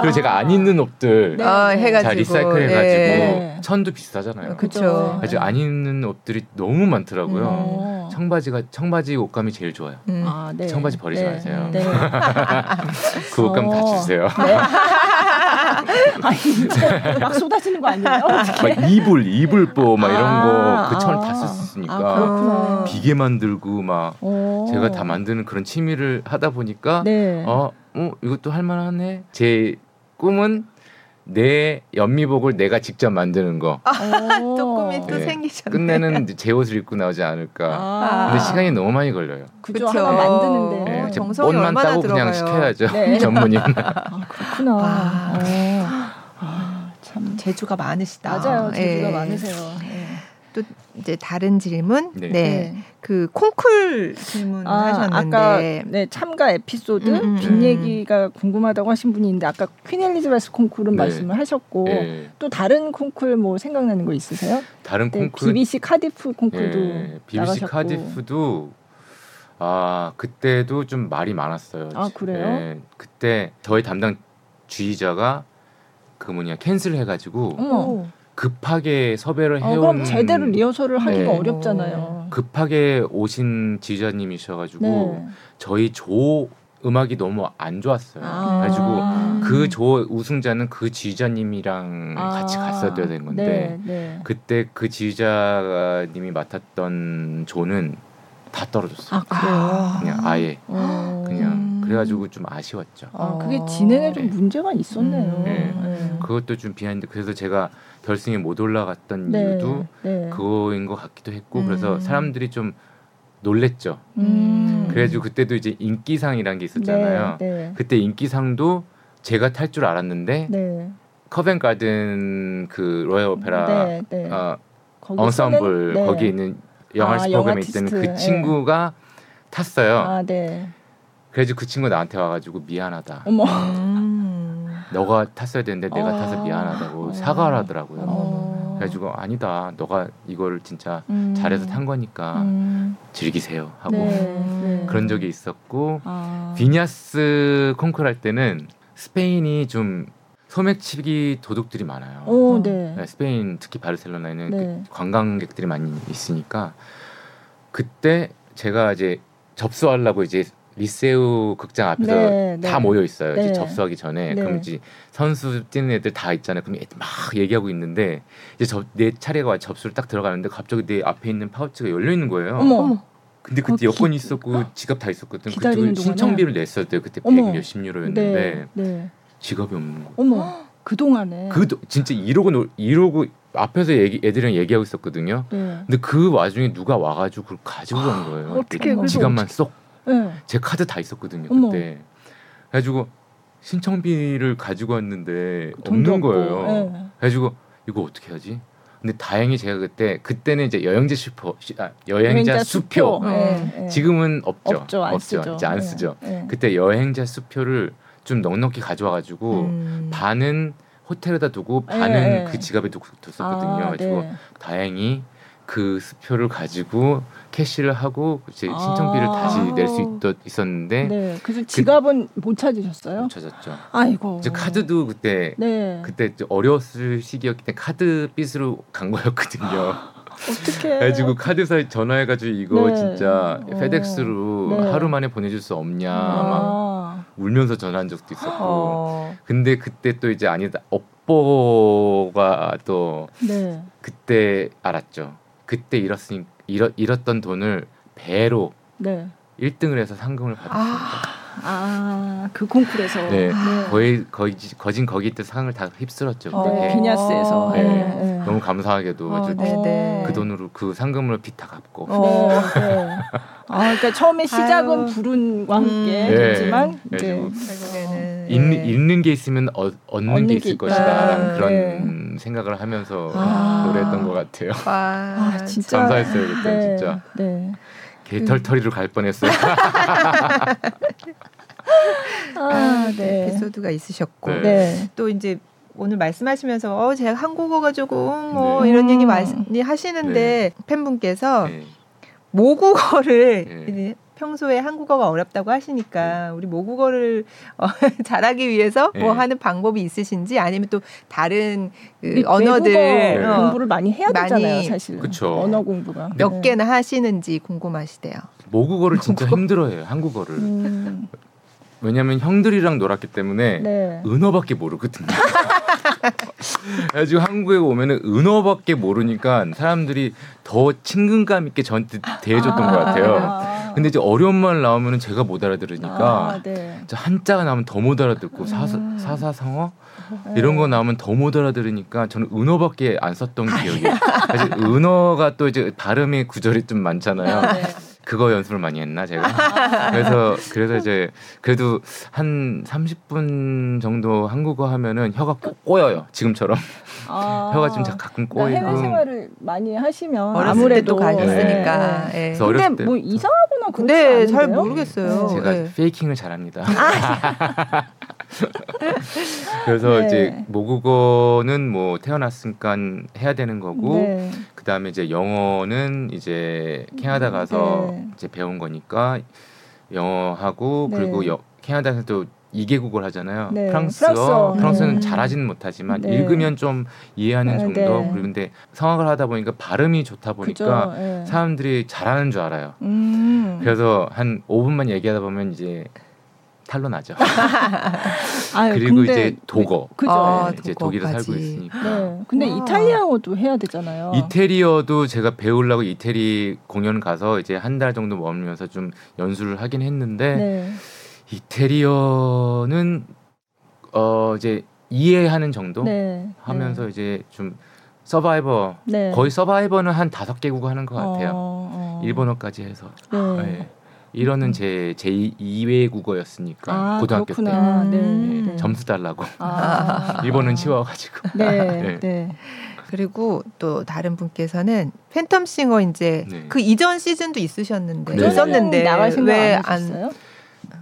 그리고 제가 안 입는 옷들 네. 아. 잘 recycle 해가지고 네. 천도 비싸잖아요. 그쵸. 아직 안 입는 옷들이 너무 많더라고요. 어. 청바지가 청바지 옷감이 제일 좋아요. 음. 아, 네. 청바지 버리지 네. 마세요. 네. 그 옷감 다 어. 주세요. 네. 아니, 진짜 막 쏟아지는 거 아니에요? 막 이불 이불보 막 이런 아, 거그 천을 다 아. 썼으니까 아. 비계 만들고 막 오. 제가 다 만드는 그런 취미를 하다 보니까 네. 어, 어 이것도 할만하네. 제 꿈은 내 연미복을 내가 직접 만드는 거. 오. 또 꿈이 또 네. 생기셨네. 끝내는 제 옷을 입고 나오지 않을까. 아. 근데 시간이 너무 많이 걸려요. 그죠 그쵸. 하나 만드는데. 네, 정성이 얼마나 따고 그냥 들어가요. 시켜야죠. 네. 전문인. 아, 그렇구나. 와. 어. 아, 참 재주가 많으시다. 맞아요. 재주가 예. 많으세요. 네. 또 이제 다른 질문. 네. 네. 그 콩쿨 질문 아, 하셨는데 아까 네 참가 에피소드 음, 음, 뒷 음. 얘기가 궁금하다고 하신 분이 있는데 아까 퀸 엘리자베스 콩쿨은 네. 말씀을 하셨고 예. 또 다른 콩쿨 뭐 생각나는 거 있으세요? 다른 네, 콩쿨 BBC 카디프 콩쿨도 예, BBC 나가셨고. 카디프도 아 그때도 좀 말이 많았어요. 아, 그래요? 예, 그때 저희 담당 주의자가 그 뭐냐 캔슬 해가지고 어머. 급하게 섭외를 어, 해온 그럼 제대로 리허설을 하기가 네. 어렵잖아요. 급하게 오신 지휘자님이셔가지고 네. 저희 조 음악이 너무 안 좋았어요. 아. 그래가지고 그 조 우승자는 그 지휘자님이랑 아. 같이 갔어야 되는 건데 네, 네. 그때 그 지휘자님이 맡았던 조는 다 떨어졌어요. 아 그래요. 그냥 아예 어. 그냥 음. 그래가지고 좀 아쉬웠죠. 아, 그게 진행에 좀 네. 문제가 있었네요. 음. 네. 네. 그것도 좀 behind. 그래서 제가 결승에 못 올라갔던 네. 이유도 네. 그거인 것 같기도 했고 음. 그래서 사람들이 좀 놀랬죠. 음. 그래가지고 그때도 이제 인기상이란 게 있었잖아요. 네, 네. 그때 인기상도 제가 탈 줄 알았는데 네. 코벤트 가든 그 로얄 오페라 네, 네. 어, 거기 언썸블 네. 거기에 있는 영화 아, 프로그램에. 있던 그 네. 친구가 탔어요. 아, 네. 그래서 그 친구 나한테 와가지고 미안하다. 어머. 음. 너가 탔어야 되는데 내가 어. 타서 미안하다고 어. 사과를 하더라고요. 어. 그래가지고 아니다. 너가 이걸 진짜 음. 잘해서 탄 거니까 음. 즐기세요 하고 네, 네. 그런 적이 있었고 아. 비니아스 콩쿠르 할 때는 스페인이 좀 소매치기 도둑들이 많아요. 오, 네. 네, 스페인 특히 바르셀로나에는 네. 그 관광객들이 많이 있으니까 그때 제가 이제 접수하려고 이제 리세우 극장 앞에서 네, 네. 다 모여 있어요. 이제 네. 접수하기 전에 네. 그럼 이제 선수 뛰는 애들 다 있잖아요. 그럼 애들 막 얘기하고 있는데 이제 저, 내 차례가 와 접수를 딱 들어가는데 갑자기 내 앞에 있는 파우치가 열려 있는 거예요. 어머. 근데 그 그때 기- 여권 이 있었고 지갑 다 있었거든. 기다리는 그때? 신청비를 냈어야 돼요. 그때 어머. 100 몇십 유로였는데 네. 네. 지갑이 없는 거. 어머. 그 동안에. 그 도- 진짜 이러고 놀- 이러고 앞에서 얘기 애들이랑 얘기하고 있었거든요. 네. 근데 그 와중에 누가 와가지고 그걸 가지고 간 거예요. 그래서 지갑만 쏙. 네. 제 카드 다 있었거든요 어머. 그때. 그래가지고 신청비를 가지고 왔는데 없는. 거예요. 네. 그래가지고 이거 어떻게 하지? 근데 다행히 제가 그때 그때는 이제 여행자 슈퍼 시- 아, 여행자, 수표. 네, 네. 지금은 없죠. 없죠. 안 쓰죠. 이제 안 네, 쓰죠. 네. 그때 여행자 수표를 좀 넉넉히 가져와가지고 음. 반은 호텔에다 두고 네, 반은 네. 그 지갑에 두고 뒀었거든요. 아, 그래가지고 네. 다행히 그 수표를 가지고 캐시를 하고 이제 신청비를 아. 다시 낼 수 있었는데 네. 그래서 지갑은 못 찾으셨어요? 못 찾았죠. 아이고. 이제 카드도 그때 네. 그때 어려웠을 시기였기 때문에 카드 빚으로 간 거였거든요. 어떻게? 그래가지고 카드사에 전화해가지고 이거 네. 진짜 어. 페덱스로 네. 하루 만에 보내줄 수 없냐 막 아. 울면서 전화한 적도 있었고. 어. 근데 그때 또 이제 아니다 업보가 또 네. 그때 알았죠. 그때 잃었으니 잃었, 잃었던 돈을 배로 네. 1등을 해서 상금을 받았습니다. 아. 아, 그 콩쿨에서. 네, 네. 거의 거의 거진 거기 때 상을 다 휩쓸었죠. 어. 네, 비냐스에서. 네. 네, 네. 너무 감사하게도 어, 이제 네네. 그 돈으로 그빚다 갚고 어. 네, 네. 아, 그러니까 처음에 시작은 아유. 불운과 함께 음. 됐지만 네. 이제 결국에는 잃는, 예. 잃는 게 있으면 어, 얻는 얻는 게게 있을. 것이다라는 그런 네. 생각을 하면서 아. 노래했던 것 같아요. 와, 아, 진짜 감사했어요 그때 네, 진짜 네. 개털터리로 갈 뻔했어요. 아, 네. 에피소드가 있으셨고 네. 네. 또 이제 오늘 말씀하시면서 어 제가 한국어가 조금 뭐 네. 이런 얘기 음. 많이 하시는데 팬분께서 네. 모국어를 네. 이제 평소에 한국어가 어렵다고 하시니까 우리 모국어를 어, 잘하기 위해서 뭐 네. 하는 방법이 있으신지 아니면 또 다른 그 언어들 외국어 어, 공부를 많이 해야 많이- 되잖아요, 사실. 그쵸. 언어 공부가. 몇 네. 개나 하시는지 궁금하시대요. 모국어를 진짜 힘들어해요. 한국어를. 음, 왜냐면 형들이랑 놀았기 때문에 네. 은어밖에 모르거든요. 그래가지고 한국에 오면은 은어밖에 모르니까 사람들이 더 친근감 있게 저한테 대해줬던 것 같아요. 아. 근데 이제 어려운 말 나오면은 제가 못 알아들으니까 아, 네. 한자가 나오면 더 못 알아듣고 사사, 음. 사사성어 네. 이런 거 나오면 더 못 알아들으니까 저는 은어밖에 안 썼던 기억이. 사실 은어가 또 이제 발음의 구절이 좀 많잖아요. 네. 그거 연습을 많이 했나 제가. 그래서 그래서 이제 그래도 한 30분 정도 한국어 하면은 혀가 꼬- 꼬여요. 지금처럼 아. 혀가 좀 자- 가끔 그러니까 꼬이고. 해외 생활을 많이 하시면 어렸을 아무래도 가셨으니까. 네. 예. 그래서 어렸을 근데 때뭐 이상하거나 네, 않은데요? 잘 모르겠어요. 제가 네. 페이킹을 잘합니다. 그래서 네. 이제 모국어는 뭐 태어났으니까 해야 되는 거고 네. 그 다음에 이제 영어는 이제 캐나다 가서 네. 이제 배운 거니까 영어하고 네. 그리고 여, 캐나다에서 또 2개국을 하잖아요. 네, 프랑스어. 프랑스어. 프랑스어는 네. 잘하지는 못하지만 네. 읽으면 좀 이해하는 네, 정도. 네. 그리고 근데 성악을 하다 보니까 발음이 좋다 보니까. 예. 사람들이 잘하는 줄 알아요. 음. 그래서 한 5분만 얘기하다 보면 이제 탈로 나죠. 아유, 그리고 근데 이제 독어. 그죠. 아, 네, 이제 독일에. 살고 있으니까. 네. 근데 와. 이탈리아어도 해야 되잖아요. 이태리어도 제가 배우려고 이태리 공연 가서 이제 한 달 정도 머물면서 좀 연수를 하긴 했는데 네. 이태리어는 어 이제 이해하는 정도 네. 하면서 이제 좀 서바이버 네. 거의 서바이버는 한 다섯 개국 하는 것 같아요. 어, 어. 일본어까지 해서. 네. 네. 일어는 제제 2외 국어였으니까 아, 고등학교 그렇구나. 네. 음. 네. 때 점수 달라고 아. 일본은 치워가지고 네. 네. 네. 그리고 또 다른 분께서는 팬텀싱어 이제 네. 그 이전 시즌도 있으셨는데 네. 있었는데 나갈 생각 왜안안 하셨어요?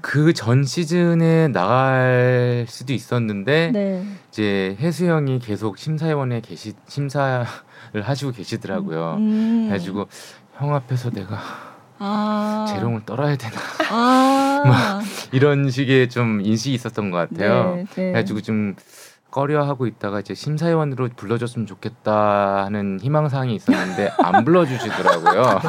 그전 시즌에 나갈 수도 있었는데 네. 이제 혜수 형이 계속 심사위원회 계시 심사를 하시고 계시더라고요. 음. 그래가지고 형 앞에서 내가 아. 재롱을 떨어야 되나 아. 이런 식의 좀 인식이 있었던 것 같아요. 네, 네. 그래가지고 좀 꺼려하고 있다가 이제 심사위원으로 불러줬으면 좋겠다 하는 희망사항이 있었는데 안 불러주시더라고요.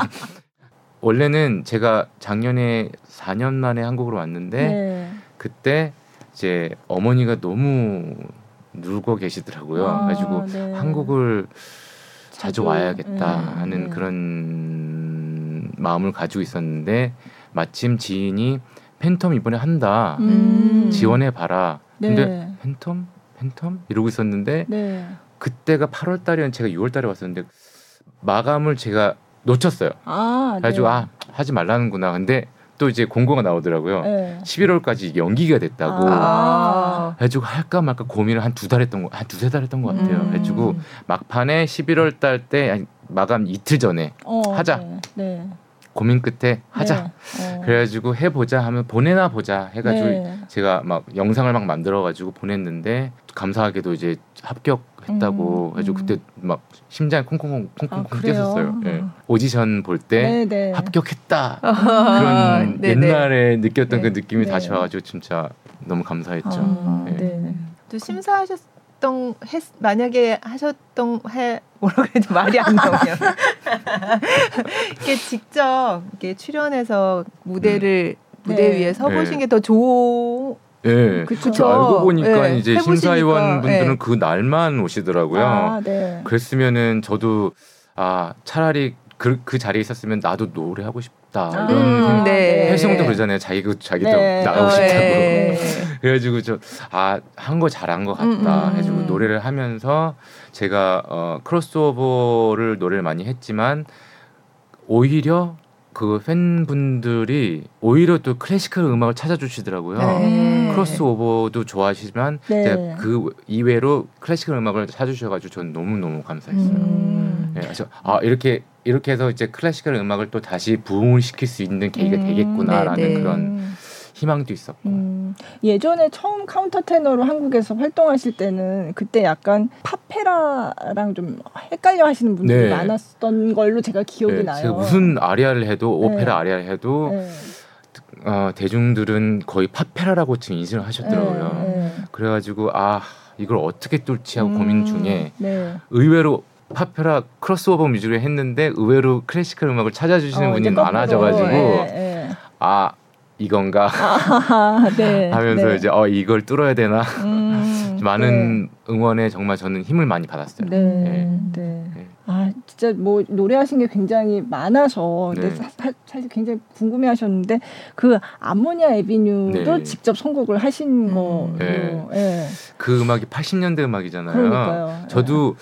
원래는 제가 작년에 4년 만에 한국으로 왔는데 네. 그때 이제 어머니가 너무 누르고 계시더라고요. 아, 그래가지고 네. 한국을 자주 자주, 와야겠다 네, 하는 네. 그런 마음을 가지고 있었는데 마침 지인이 팬텀 이번에 한다 음. 지원해 봐라. 근데 네. 팬텀 팬텀 이러고 있었는데 네. 그때가 8월 달이었는데 제가 6월 달에 왔었는데 마감을 제가 놓쳤어요. 아. 그래가지고 네. 아 하지 말라는구나. 근데 또 이제 공고가 나오더라고요. 네. 11월까지 연기가 됐다고. 아. 해가지고 할까 말까 고민을 한 두 달 했던 거, 한 두세 달 했던 것 같아요. 음. 해가지고 막판에 11월 달 때 마감 이틀 전에 어, 하자. 네. 네. 고민 끝에 하자. 네. 어. 그래가지고 해보자 하면 보내나 보자 해가지고 네. 제가 막 영상을 막 만들어가지고 보냈는데 감사하게도 이제 합격했다고 음, 해가지고 음. 그때 막 심장이 콩콩콩 콩콩콩 아, 그래요? 뛰었었어요. 예. 오디션 볼때 네, 네. 합격했다 아, 그런 네네. 옛날에 느꼈던 네. 그 느낌이 네. 다시 와가지고 진짜 너무 감사했죠. 아, 네. 네. 또 심사하셨 던 했, 만약에 하셨던 해 뭐라 그래도 말이 안 나오냐. 이게 직접 이렇게 출연해서 무대를 무대 네. 위에 서보신 네. 게더 좋. 예. 그쵸. 알고 보니까 네, 이제 해보시니까, 심사위원 분들은 네. 그 날만 오시더라고요. 아, 네. 그랬으면은 저도 아 차라리 그, 그 자리에 있었으면 나도 노래 하고 싶 같다. 아, 이런 음. 네. 혜수형도 그러잖아요. 자기도 자기도 네. 나가고 어, 싶다고. 예. 그래가지고 좀아한 거 잘한 것 같다. 음, 음, 해가지고 음. 노래를 하면서 제가 어, 크로스오버를 노래를 많이 했지만 오히려 그 팬분들이 오히려 또 classical 음악을 찾아주시더라고요. 네. 크로스오버도 좋아하시지만 네. 그 이외로 classical 음악을 찾아주셔가지고 저는 너무 너무 감사했어요. 음. 네, 그래서 아 이렇게 이렇게 해서 이제 classical 음악을 또 다시 부흥을 시킬 수 있는 계기가 음, 되겠구나라는 네, 네. 그런 음. 희망도 있었고. 음, 예전에 처음 카운터 테너로 한국에서 활동하실 때는 그때 약간 팝페라랑 좀 헷갈려 하시는 분들이 네. 많았던 걸로 제가 기억이 네, 나요. 제가 무슨 아리아를 해도 오페라 네. 아리아를 해도 네. 어, 대중들은 거의 팝페라라고 지금 인식을 하셨더라고요. 네, 네. 그래가지고 아 이걸 어떻게 뚫지 하고 음, 고민 중에 네. 의외로 팝페라 크로스오버 music을 했는데 의외로 classical 음악을 찾아주시는 어, 분이 많아져가지고 예, 예. 아 이건가 아, 네. 하면서 네. 이제 어 이걸 뚫어야 되나 음, 많은 응원에 정말 저는 힘을 많이 받았어요. 네. 네. 네. 네. 아 진짜 뭐 노래하신 게 굉장히 많아서 근데 네. 사, 사- 사실 굉장히 궁금해하셨는데 그 암모니아 에비뉴도 네. 직접 선곡을 하신 음. 거로 네. 예. 그 음악이 80년대 음악이잖아요. 그러니까요. 저도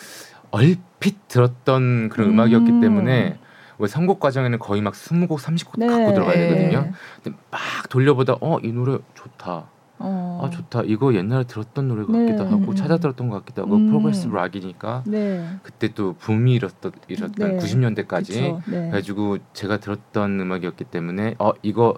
얼핏 들었던 그런 음. 음악이었기 때문에 왜 선곡 과정에는 거의 막 20곡, 30곡 네. 갖고 들어가야 네. 되거든요. 근데 막 돌려보다 어 이 노래 좋다. 어. 아 좋다. 이거 옛날에 들었던 노래 네. 같기도 하고 음. 찾아 들었던 것 같기도 하고 음. progressive rock이니까 네. 그때 또 붐이 일었던 일었던 네. 90년대까지 그쵸. 네. 그래가지고 제가 들었던 음악이었기 때문에 어 이거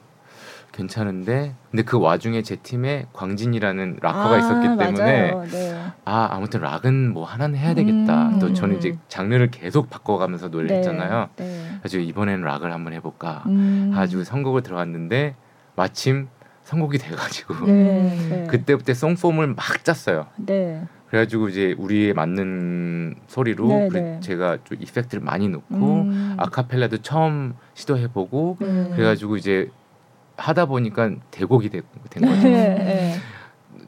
괜찮은데 근데 그 와중에 제 팀에 광진이라는 락커가 아, 있었기 때문에. 네. 아 아무튼 rock은 뭐 하나는 해야 되겠다. 음. 또 저는 이제 장르를 계속 바꿔가면서 노래를 네. 했잖아요. 네. 그래서 이번에는 rock을 한번 해볼까. 음. 가지고 선곡을 들어갔는데 마침 선곡이 돼가지고 네. 네. 그때부터 song form을 막 짰어요. 네. 그래가지고 이제 우리에 맞는 소리로 네, 그 네. 제가 좀 effect를 많이 넣고 음. 아카펠라도 처음 시도해보고 네. 그래가지고 이제 하다 보니까 대곡이 되- 된 거죠. 네. 네.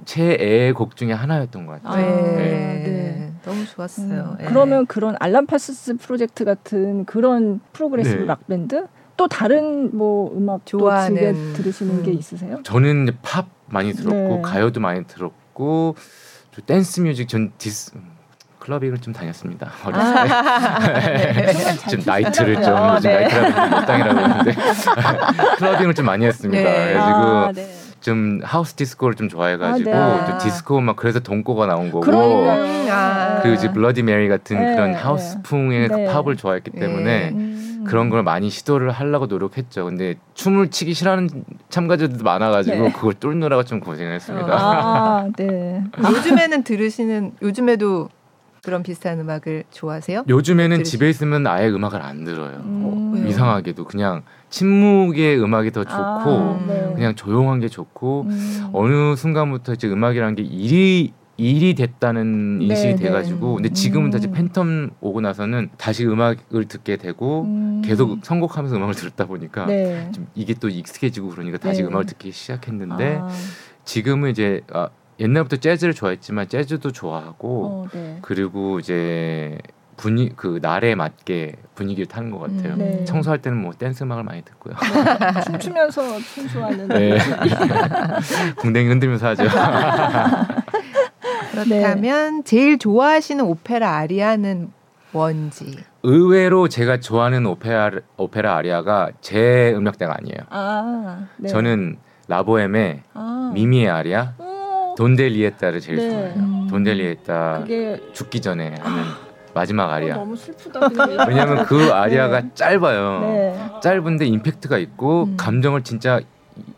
최애의 곡 중에 하나였던 것 같아요. 아, 네. 네. 너무 좋았어요. 음, 예. 그러면 그런 알란 파슨스 프로젝트 같은 그런 progressive 네. rock 밴드 또 다른 뭐 음악 좋아하는, 즐겨 들으시는 게 음. 있으세요? 저는 팝 많이 들었고 네. 가요도 많이 들었고 저 dance music 전 디스 음, 클럽을 좀 다녔습니다. 어렸을 때. 춤을 잘좀 나이트를 좀 추시더라고요. 요즘 네. 나이트라고 못당이라고 하는데 clubbing을 좀 많이 했습니다. 네. 그래가지고 아, 네. 좀 하우스 디스코를 좀 좋아해가지고 아, 네. 또 디스코 막 그래서 돈꼬가 나온 거고 그러니까요. 음, 아. 그 이제 블러디 메리 같은 네, 그런 네. house풍의 네. 팝을 좋아했기 때문에 음. 그런 걸 많이 시도를 하려고 노력했죠. 근데 춤을 추기 싫어하는 참가자들도 많아가지고 네. 그걸 뚫느라고 좀 고생했습니다. 아, 네. 요즘에는 들으시는 요즘에도 그런 비슷한 음악을 좋아하세요? 요즘에는 들으시- 집에 있으면 아예 음악을 안 들어요. 음. 왜요? 이상하게도 그냥 침묵의 음악이 더 좋고 아, 네. 그냥 조용한 게 좋고 음. 어느 순간부터 이제 음악이라는 게 일이 일이 됐다는 네, 인식이 네. 돼가지고 근데 지금은 다시 음. 팬텀 오고 나서는 다시 음악을 듣게 되고 음. 계속 선곡하면서 음악을 들었다 보니까 네. 좀 이게 또 익숙해지고 그러니까 다시 네. 음악을 듣기 시작했는데 아, 지금은 이제 아, 옛날부터 재즈를 좋아했지만 재즈도 좋아하고 어, 네. 그리고 이제 분위 그 날에 맞게 분위기를 타는 것 같아요. 음. 네. 청소할 때는 뭐 댄스 음악을 많이 듣고요. 춤추면서 청소하는 네. 궁뎅이 흔들면서 하죠. 그렇다면 제일 좋아하시는 오페라 아리아는 뭔지? 의외로 제가 좋아하는 오페라 오페라 아리아가 제 음역대가 아니에요. 아, 네. 저는 라보엠의 아. 미미의 아리아, 어, 돈델리에타를 제일 네. 좋아해요. 음. 돈델리에타 그게 죽기 전에 하는 마지막 어, 아리아. 너무 슬프다. 왜냐하면 그 아리아가 네. 짧아요. 네. 짧은데 임팩트가 있고 음. 감정을 진짜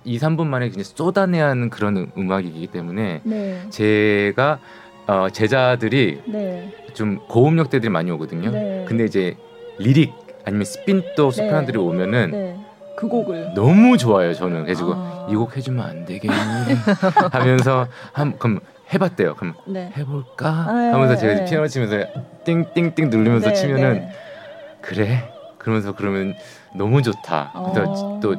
2, 3분 만에 그냥 쏟아내야 하는 그런 음- 음악이기 때문에 네. 제가 어, 제자들이 네. 좀 고음역대들이 많이 오거든요. 네. 근데 이제 lyric 아니면 spinto 소프라노들이 오면은 네. 그 곡을 너무 좋아요. 저는 그래가지고 아. 이곡 해주면 안 되겠니 하면서 한 그럼 해봤대요. 그럼 네. 해볼까 아, 하면서 네, 제가 네. 피아노 치면서 띵띵띵 누르면서 치면은 네. 그래 그러면서 그러면 너무 좋다. 어. 또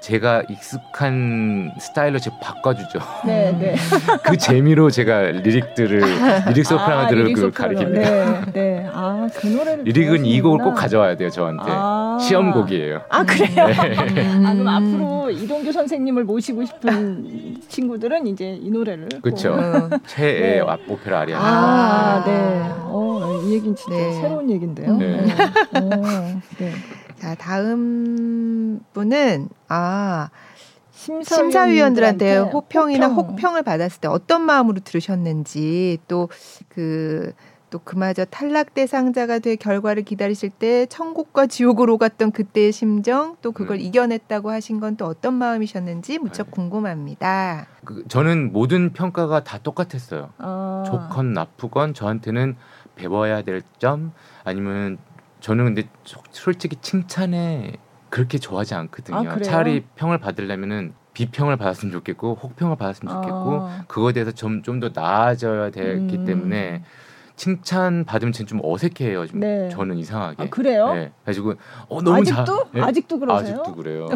제가 익숙한 스타일로 지금 바꿔주죠. 네, 네. 그 재미로 제가 lyric들을 lyric 소프라노들을 lyric 그 소프라노. 가리킵니다. 네, 네. 아, 그 노래를 lyric은 이 곡을 꼭. 가져와야 돼요 저한테 아. 시험곡이에요. 아, 그래요? 네. 아, 그럼 앞으로 이동규 선생님을 모시고 싶은 친구들은 이제 이 노래를. 음. 최애 네. 오페라 아리아. 아, 네. 어, 이 얘기는 진짜 네. 새로운 얘긴데요. 네. 어, 네. 자, 다음 분은 아 심사위원들한테 심사위원들한테 호평이나 호평. 혹평 을 받았을 때 어떤 마음으로 들으셨는지 또 그 또 그마저 탈락 대상자가 돼 결과를 기다리실 때 천국과 지옥을 오갔던 그때의 심정 또 그걸 음. 이겨냈다고 하신 건 또 어떤 마음이셨는지 무척 네. 궁금합니다. 그, 저는 모든 평가가 다 똑같았어요. 아, 좋건 나쁘건 저한테는 배워야 될 점 아니면 저는 근데 소- 솔직히 칭찬에 그렇게 좋아하지 않거든요. 아? 차라리 평을 받으려면은 비평을 받았으면 좋겠고 혹평을 받았으면 좋겠고 아. 그거에 대해서 좀 좀 더 나아져야 되기 음. 때문에 칭찬 받으면 저는 좀 어색해요. 좀 네. 저는 이상하게. 아, 그래요? 네. 그래가지고 어 너무 아직도? 잘 네? 아직도 그러세요? 아직도 그래요.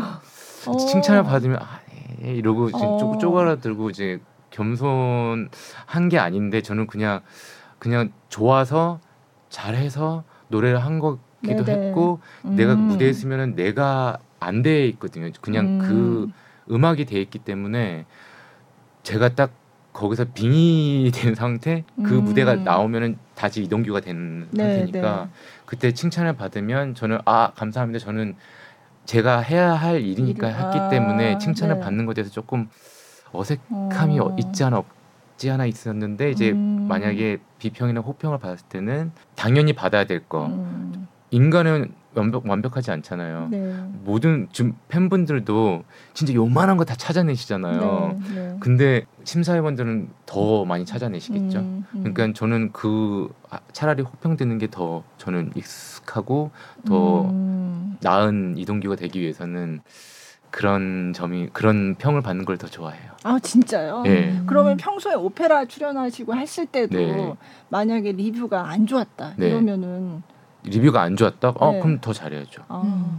어. 칭찬을 받으면 아, 네, 이러고 이제 어. 쪼, 쪼그라들고 이제 겸손한 게 아닌데 저는 그냥 그냥 좋아서 잘해서 노래를 한 거기도 네네. 했고 내가 음. 무대에 있으면은 내가 안 돼 있거든요. 그냥 그 음악이 돼 있기 때문에 제가 딱 거기서 빙의 된 상태 그 음. 무대가 나오면은 다시 이동규가 된 네, 상태니까 네. 그때 칭찬을 받으면 저는 아 감사합니다 저는 제가 해야 할 일이니까 일- 했기 아, 때문에 칭찬을 네. 받는 것에 대해서 조금 어색함이 어. 어, 있지 않아 없지 않아 있었는데 이제 음. 만약에 비평이나 호평을 받았을 때는 당연히 받아야 될 거 음. 인간은 완벽 완벽하지 않잖아요. 네. 모든 지금 팬분들도 진짜 요만한 거 다 찾아내시잖아요. 네, 네. 근데 심사위원들은 더 많이 찾아내시겠죠. 음, 음. 그러니까 저는 그 아, 차라리 호평 되는 게 더 저는 익숙하고 더 음. 나은 이동규가 되기 위해서는 그런 점이 그런 평을 받는 걸 더 좋아해요. 아 진짜요? 예. 그러면 평소에 오페라 출연하시고 했을 때도 네. 만약에 리뷰가 안 좋았다 네. 이러면은 리뷰가 안 좋았다? 어 네. 그럼 더 잘해야죠. 아,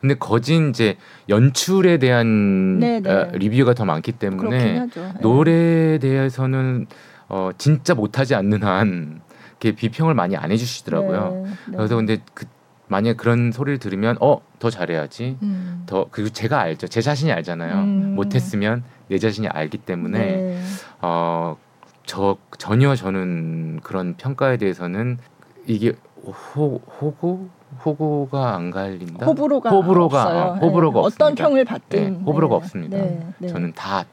근데 거진 이제 연출에 대한 네, 네. 어, 리뷰가 더 많기 때문에. 노래에 대해서는 어 진짜 못하지 않는 한 이렇게 비평을 많이 안 해주시더라고요. 네, 네. 그래서 근데 그 만약 그런 소리를 들으면 어 더 잘해야지. 음. 더 그리고 제가 알죠. 제 자신이 알잖아요. 음. 못했으면 내 자신이 알기 때문에 네. 어저 전혀 저는 그런 평가에 대해서는 이게 호 호고 호고가 안 갈린다. 호불호가 호불호가 없어요. 어, 호불호가 네. 없습니다. 어떤 평을 받든 네, 호불호가 네. 없습니다. 네, 네. 저는 다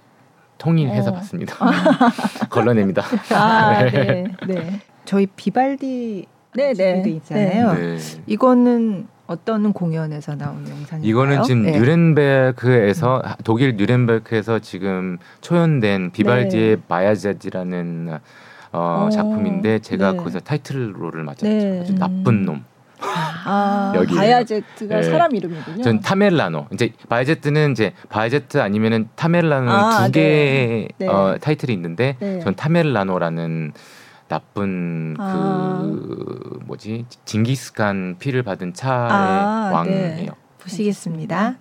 통일해서 어. 봤습니다. 걸러냅니다. 아, 네, 네, 저희 비발디 네, 네. 준비돼 있잖아요. 네. 이거는 어떤 공연에서 나온 영상인가요? 이거는 지금 네. 뉴렌베르크에서 독일 뉴렌베르크에서 지금 초연된 비발디의 바야제트라는 어, 오, 작품인데 제가 네. 거기서 title role을 맡았죠. 네. 아주 나쁜 놈. 아, 여기에요. 바야제트가 네. 사람 이름이군요. 전 타메를라노. 이제 바야제트는 이제 바야제트 아니면은 타메를라노 아, 두 개의 네. 어, 타이틀이 있는데 네. 전 타메를라노라는 나쁜 아. 그 뭐지 징기스칸 피를 받은 차의 아, 왕이에요. 네. 보시겠습니다.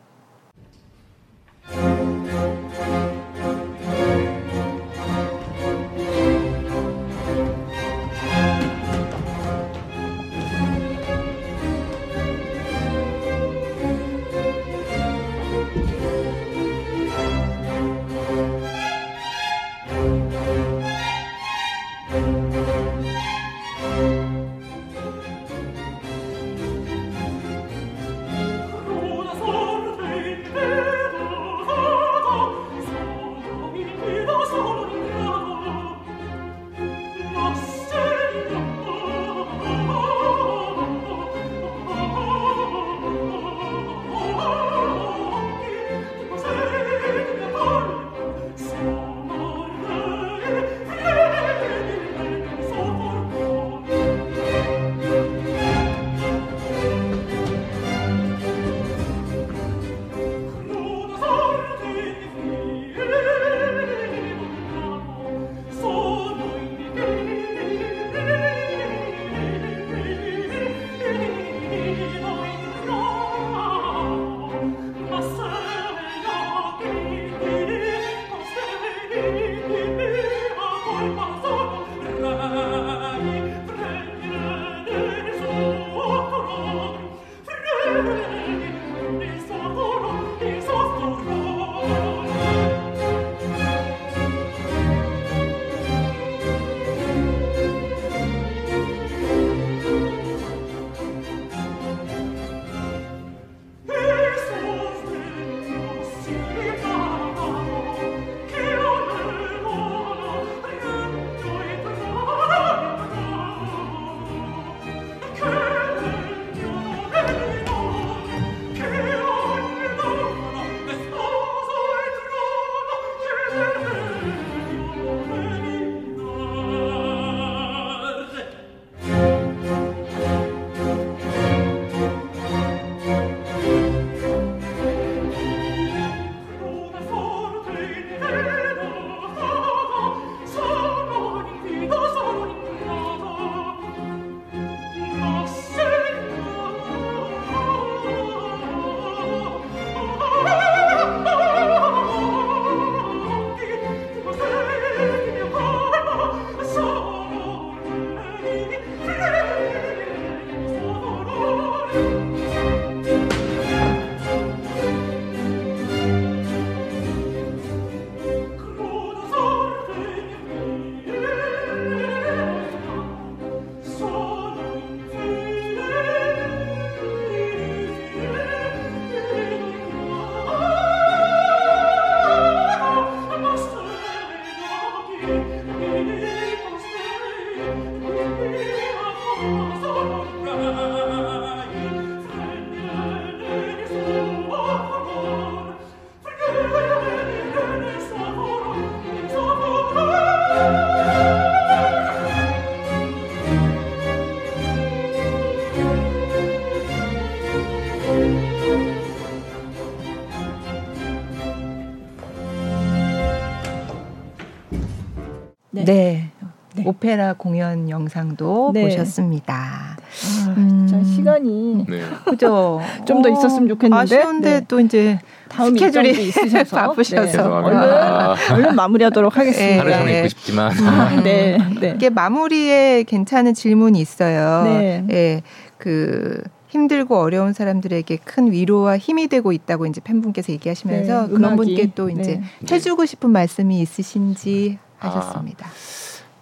오페라 공연 영상도 네. 보셨습니다. 아, 음. 시간이 네. 그죠? 좀 더 있었으면 좋겠는데. 아쉬운데 네. 또 이제 다음 스케줄이 있으셔서 바쁘셔서. 네. 죄송합니다. 얼른 얼른 마무리하도록 하겠습니다. 하루 종일 네. 있고 싶지만 아, 네, 네. 이게 마무리에 괜찮은 질문이 있어요. 네. 예, 그 힘들고 어려운 사람들에게 큰 위로와 힘이 되고 있다고 이제 팬분께서 얘기하시면서 네, 그런. 분께 또 이제 네. 해주고 싶은 말씀이 있으신지 아. 하셨습니다.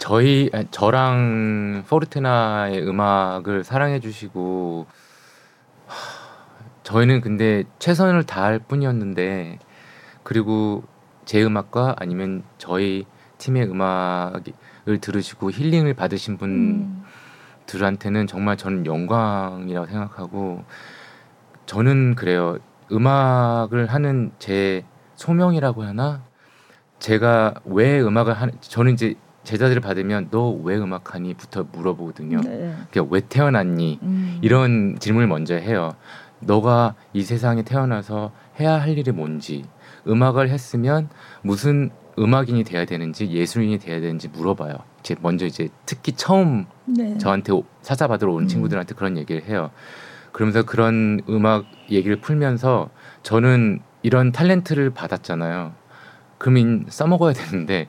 저희 저랑 포르테나의 음악을 사랑해 주시고 하, 저희는 근데 최선을 다할 뿐이었는데 그리고 제 음악과 아니면 저희 팀의 음악을 들으시고 힐링을 받으신 음. 분들한테는 정말 저는 영광이라고 생각하고 저는 그래요 음악을 하는 제 소명이라고 하나 제가 왜 음악을 하는 저는 이제 제자들을 받으면 너 왜 음악하니?부터 물어보거든요. 네. 그냥 왜 태어났니? 음. 이런 질문을 먼저 해요. 너가 이 세상에 태어나서 해야 할 일이 뭔지, 음악을 했으면 무슨 음악인이 돼야 되는지, 예술인이 돼야 되는지 물어봐요. 이제 먼저 이제 특히 처음 네. 저한테 오- 사자 받으러 온 음. 친구들한테 그런 얘기를 해요. 그러면서 그런 음악 얘기를 풀면서 저는 이런 탤런트를 받았잖아요. 그러면 써먹어야 되는데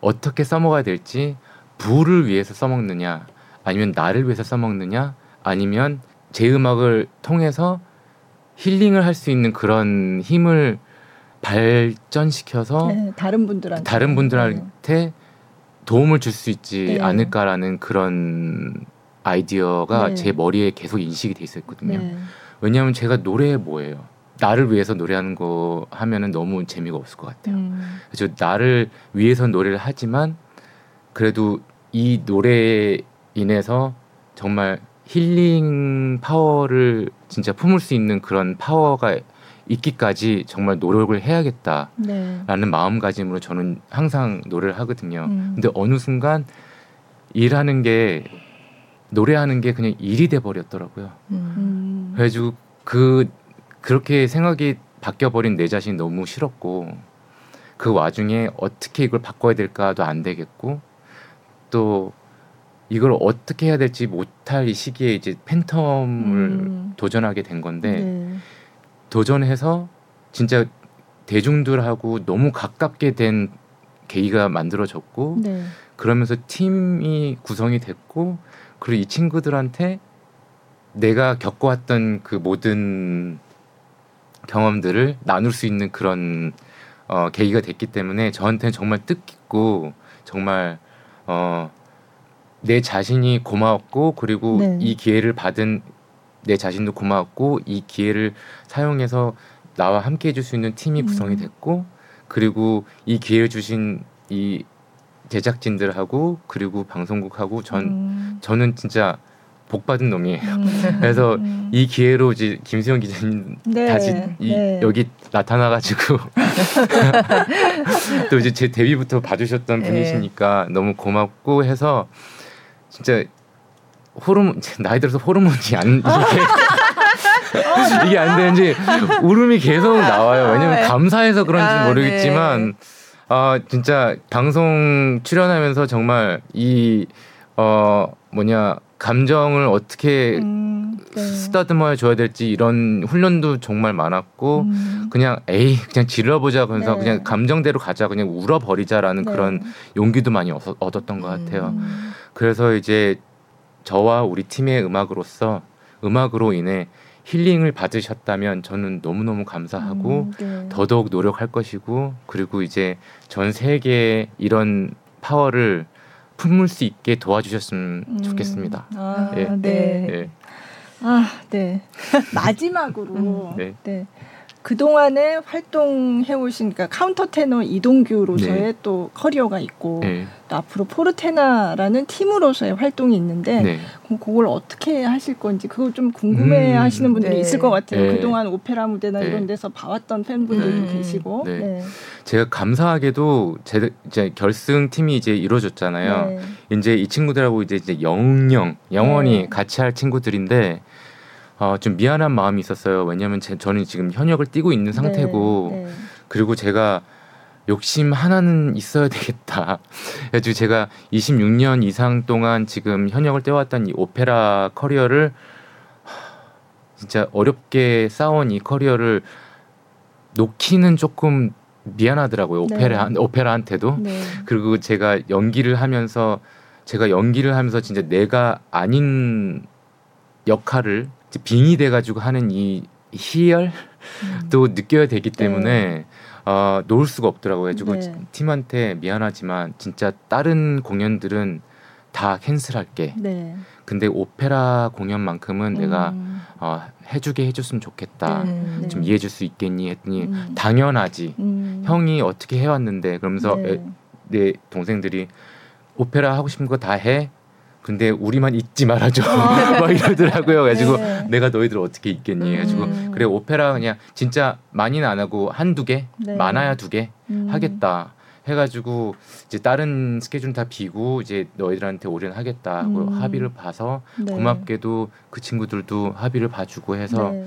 어떻게 써먹어야 될지 부를 위해서 써먹느냐 아니면 나를 위해서 써먹느냐 아니면 제 음악을 통해서 힐링을 할 수 있는 그런 힘을 발전시켜서 네, 다른 분들한테 다른 분들한테 도움을 줄 수 있지 네. 않을까라는 그런 아이디어가 네. 제 머리에 계속 인식이 돼 있었거든요. 네. 왜냐하면 제가 노래 뭐예요? 나를 위해서 노래하는 거 하면은 너무 재미가 없을 것 같아요. 음. 그래서 나를 위해서 노래를 하지만 그래도 이 노래에 인해서 정말 힐링 파워를 진짜 품을 수 있는 그런 파워가 있기까지 정말 노력을 해야겠다라는 네. 마음가짐으로 저는 항상 노래를 하거든요. 음. 근데 어느 순간 일하는 게 노래하는 게 그냥 일이 돼 버렸더라고요. 음. 음. 그래가지고 그 그렇게 생각이 바뀌어 버린 내 자신이 너무 싫었고 그 와중에 어떻게 이걸 바꿔야 될까도 안 되겠고 또 이걸 어떻게 해야 될지 못할 이 시기에 이제 팬텀을 음. 도전하게 된 건데 네. 도전해서 진짜 대중들하고 너무 가깝게 된 계기가 만들어졌고 네. 그러면서 팀이 구성이 됐고 그리고 이 친구들한테 내가 겪어왔던 그 모든 경험들을 나눌 수 있는 그런 어, 계기가 됐기 때문에 저한테는 정말 뜻깊고 정말 어, 내 자신이 고마웠고 그리고 네. 이 기회를 받은 내 자신도 고마웠고 이 기회를 사용해서 나와 함께 해줄 수 있는 팀이 구성이 음. 됐고 그리고 이 기회를 주신 이 제작진들하고 그리고 방송국하고 전 음. 저는 진짜 복 받은 놈이에요. 음. 그래서 음. 이 기회로 이제 김수영 기자님 네. 다시 이, 네. 여기 나타나가지고 또 이제 제 데뷔부터 봐주셨던 네. 분이시니까 너무 고맙고 해서 진짜 호르몬 나이 들어서 호르몬이 안 이게 이게 안 되는지 울음이 계속 나와요. 왜냐면 네. 감사해서 그런지 아, 모르겠지만 아 진짜 방송 출연하면서 정말 이 어 뭐냐 감정을 어떻게 음. 네. 쓰다듬어 줘야 될지 이런 훈련도 정말 많았고 음. 그냥 에이 그냥 질러보자 그래서 네. 그냥 감정대로 가자 그냥 울어버리자라는 네. 그런 용기도 많이 얻- 얻었던 것 같아요. 음. 그래서 이제 저와 우리 팀의 음악으로서 음악으로 인해 힐링을 받으셨다면 저는 너무너무 감사하고 음, 네. 더더욱 노력할 것이고 그리고 이제 전 세계에 이런 파워를 품을 수 있게 도와주셨으면 음. 좋겠습니다. 아, 예. 네. 네. 아, 네. 마지막으로 음, 네. 그동안에 활동해 오신 그러니까 카운터 테너 이동규로서의 네. 또 커리어가 있고 네. 또 앞으로 포르테나라는 팀으로서의 활동이 있는데 네. 그럼 그걸 어떻게 하실 건지 그거 좀 궁금해 음. 하시는 분들이 네. 있을 것 같아요. 네. 그동안 오페라 무대나 네. 이런 데서 봐왔던 팬분들도 네. 계시고. 네. 네. 제가 감사하게도 제 이제 결승 팀이 이제 이루어졌잖아요. 네. 이제 이 친구들하고 이제 이제 영영 영원히 네. 같이 할 친구들인데 어, 좀 미안한 마음이 있었어요. 왜냐하면 제, 저는 지금 현역을 뛰고 있는 상태고 네. 네. 그리고 제가 욕심 하나는 있어야 되겠다. 그래가지고 제가 26년 이상 동안 지금 현역을 떼왔던 이 오페라 커리어를 진짜 어렵게 쌓아온 이 커리어를 놓기는 조금 미안하더라고요. 오페라 네. 오페라한테도. 네. 그리고 제가 연기를 하면서 제가 연기를 하면서 진짜 내가 아닌 역할을 빙이 돼가지고 하는 이 희열도 음. 느껴야 되기 때문에 어, 놓을 수가 없더라고요. 그래가지고 네. 팀한테 미안하지만 진짜 다른 공연들은 다 캔슬할게. 네. 근데 오페라 공연만큼은 내가 음. 어, 해주게 해줬으면 좋겠다. 음. 네. 좀 이해해줄 수 있겠니 했더니 음. 당연하지. 음. 형이 어떻게 해왔는데 그러면서 네. 에, 내 동생들이 오페라 하고 싶은 거 다 해. 근데 우리만 잊지 말아줘. 막 이러더라고요. 그래가지고 네. 내가 너희들 어떻게 잊겠니? 해가지고 음. 그래 오페라 그냥 진짜 많이는 안 하고 한두 개, 네. 많아야 두개 음. 하겠다. 해가지고 이제 다른 스케줄 다 비고 이제 너희들한테 올해는 하겠다 하고 음. 합의를 봐서 네. 고맙게도 그 친구들도 합의를 봐주고 해서 네.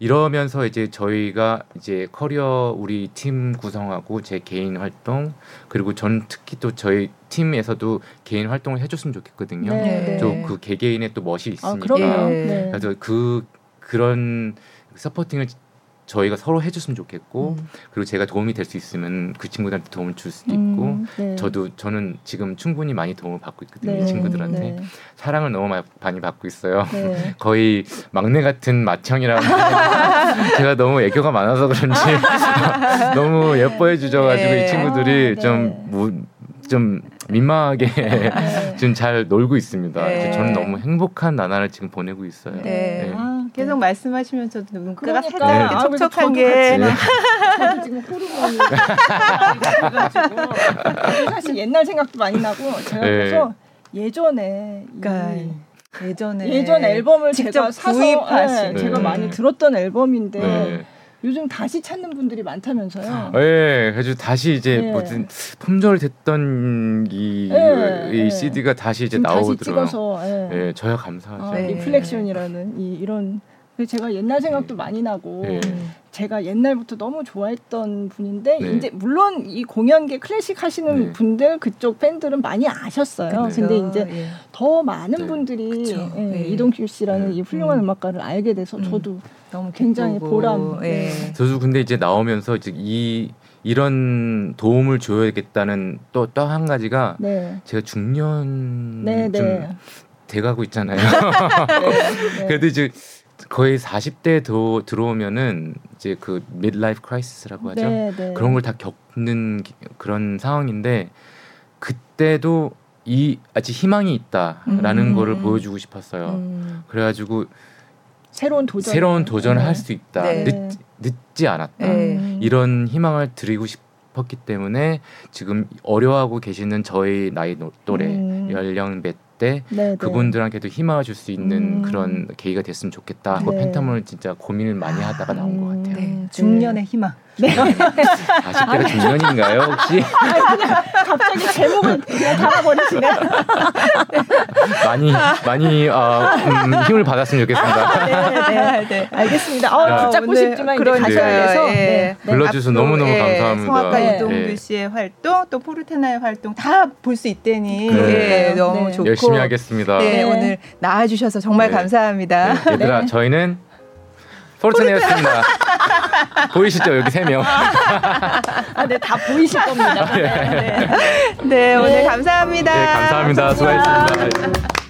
이러면서 이제 저희가 이제 커리어 우리 팀 구성하고 제 개인 활동 그리고 전 특히 또 저희 팀에서도 개인 활동을 해줬으면 좋겠거든요. 네, 네. 또그 개개인의 또 멋이 아, 있으니까. 그럼요. 예. 네. 그래서 그 그런 서포팅을 저희가 서로 해줬으면 좋겠고 음. 그리고 제가 도움이 될 수 있으면 그 친구들한테 도움을 줄 수도 있고 음, 네. 저도 저는 지금 충분히 많이 도움을 받고 있거든요 네. 이 친구들한테 네. 사랑을 너무 마- 많이 받고 있어요. 네. 거의 막내 같은 맏형이라고 제가 너무 애교가 많아서 그런지 너무 예뻐해 주셔가지고 네. 이 친구들이 아, 좀 네. 무, 좀 민망하게 네. 좀잘 놀고 있습니다. 네. 저는 너무 행복한 나날을 지금 보내고 있어요. 네. 아, 계속 말씀하시면서도 눈가가 그러니까. 살짝 이렇게 아, 그래서 촉촉한 게 네. 저도 지금 호르몬이 사실 옛날 생각도 많이 나고 제가 네. 그래서 예전에 이 그러니까 예전에 예전 앨범을 직접 제가 사서 네, 제가 네. 많이 들었던 앨범인데 네. 요즘 다시 찾는 분들이 많다면서요. 네, 그래서 다시 이제 네. 무슨 품절됐던 이, 네, 이 네. CD가 다시 이제 지금 다시 나오더라고요. 찍어서 예. 네, 저야 감사하죠. 어, 네. Reflection이라는 이, 이런 제가 옛날 생각도 많이 나고 네. 제가 옛날부터 너무 좋아했던 분인데 네. 이제 물론 이 공연계 클래식 하시는 네. 분들 그쪽 팬들은 많이 아셨어요. 그쵸. 근데 이제 예. 더 많은 네. 분들이. 예, 네. 이동규 씨라는 네. 이 훌륭한 음. 음. 성악가를 알게 돼서 음. 저도 너무 굉장히 기쁘고, 보람. 예. 네. 저도 근데 이제 나오면서 이제 이 이런 도움을 줘야겠다는 또 또 한 가지가 네. 제가 중년 네, 좀 네. 돼가고 있잖아요. 네. 그래도 이제 거의 40대 도 들어오면은 이제 그 midlife crisis라고 하죠. 네, 네. 그런 걸 다 겪는 기- 그런 상황인데 그때도 이 아직 희망이 있다라는 음. 거를 보여주고 싶었어요. 음. 그래가지고 새로운 도전. 새로운 도전을 네. 할수 있다. 네. 늦, 늦지 않았다. 네. 음. 이런 희망을 드리고 싶 었기 때문에 지금 어려워하고 계시는 저희 나이 노- 또래 음. 연령 때 네, 네. 그분들한테도 희망을 줄 수 있는 음. 그런 계기가 됐으면 좋겠다 하고 네. 팬텀을 진짜 고민을 많이 하다가 나온 것 음. 같아요. 네. 중년의 희망. 40대가 중년인가요 혹시? 갑자기 제목을 그냥 달아버리시네. 많이 많이 어, 음, 힘을 받았으면 좋겠습니다. 네, 네. 네. 알겠습니다. 아, 아, 붙잡고 오늘 싶지만 이제. 가셔야 돼서. 예. 네. 네. 불러주셔서 너무너무 예, 감사합니다. 성악가 네. 이동규 네. 씨의 활동 또 포르테나의 활동 다 볼 수 있다니 네. 예, 너무 네. 좋고 열심히 하겠습니다. 네, 네. 오늘 나와주셔서 정말 네. 감사합니다. 네, 얘들아 네. 저희는 포르테네였습니다. 보이시죠 여기 세 명. 아, 네, 다 보이실 겁니다. 네. 네. 네, 오늘 네. 감사합니다. 네 감사합니다. 수고하셨습니다.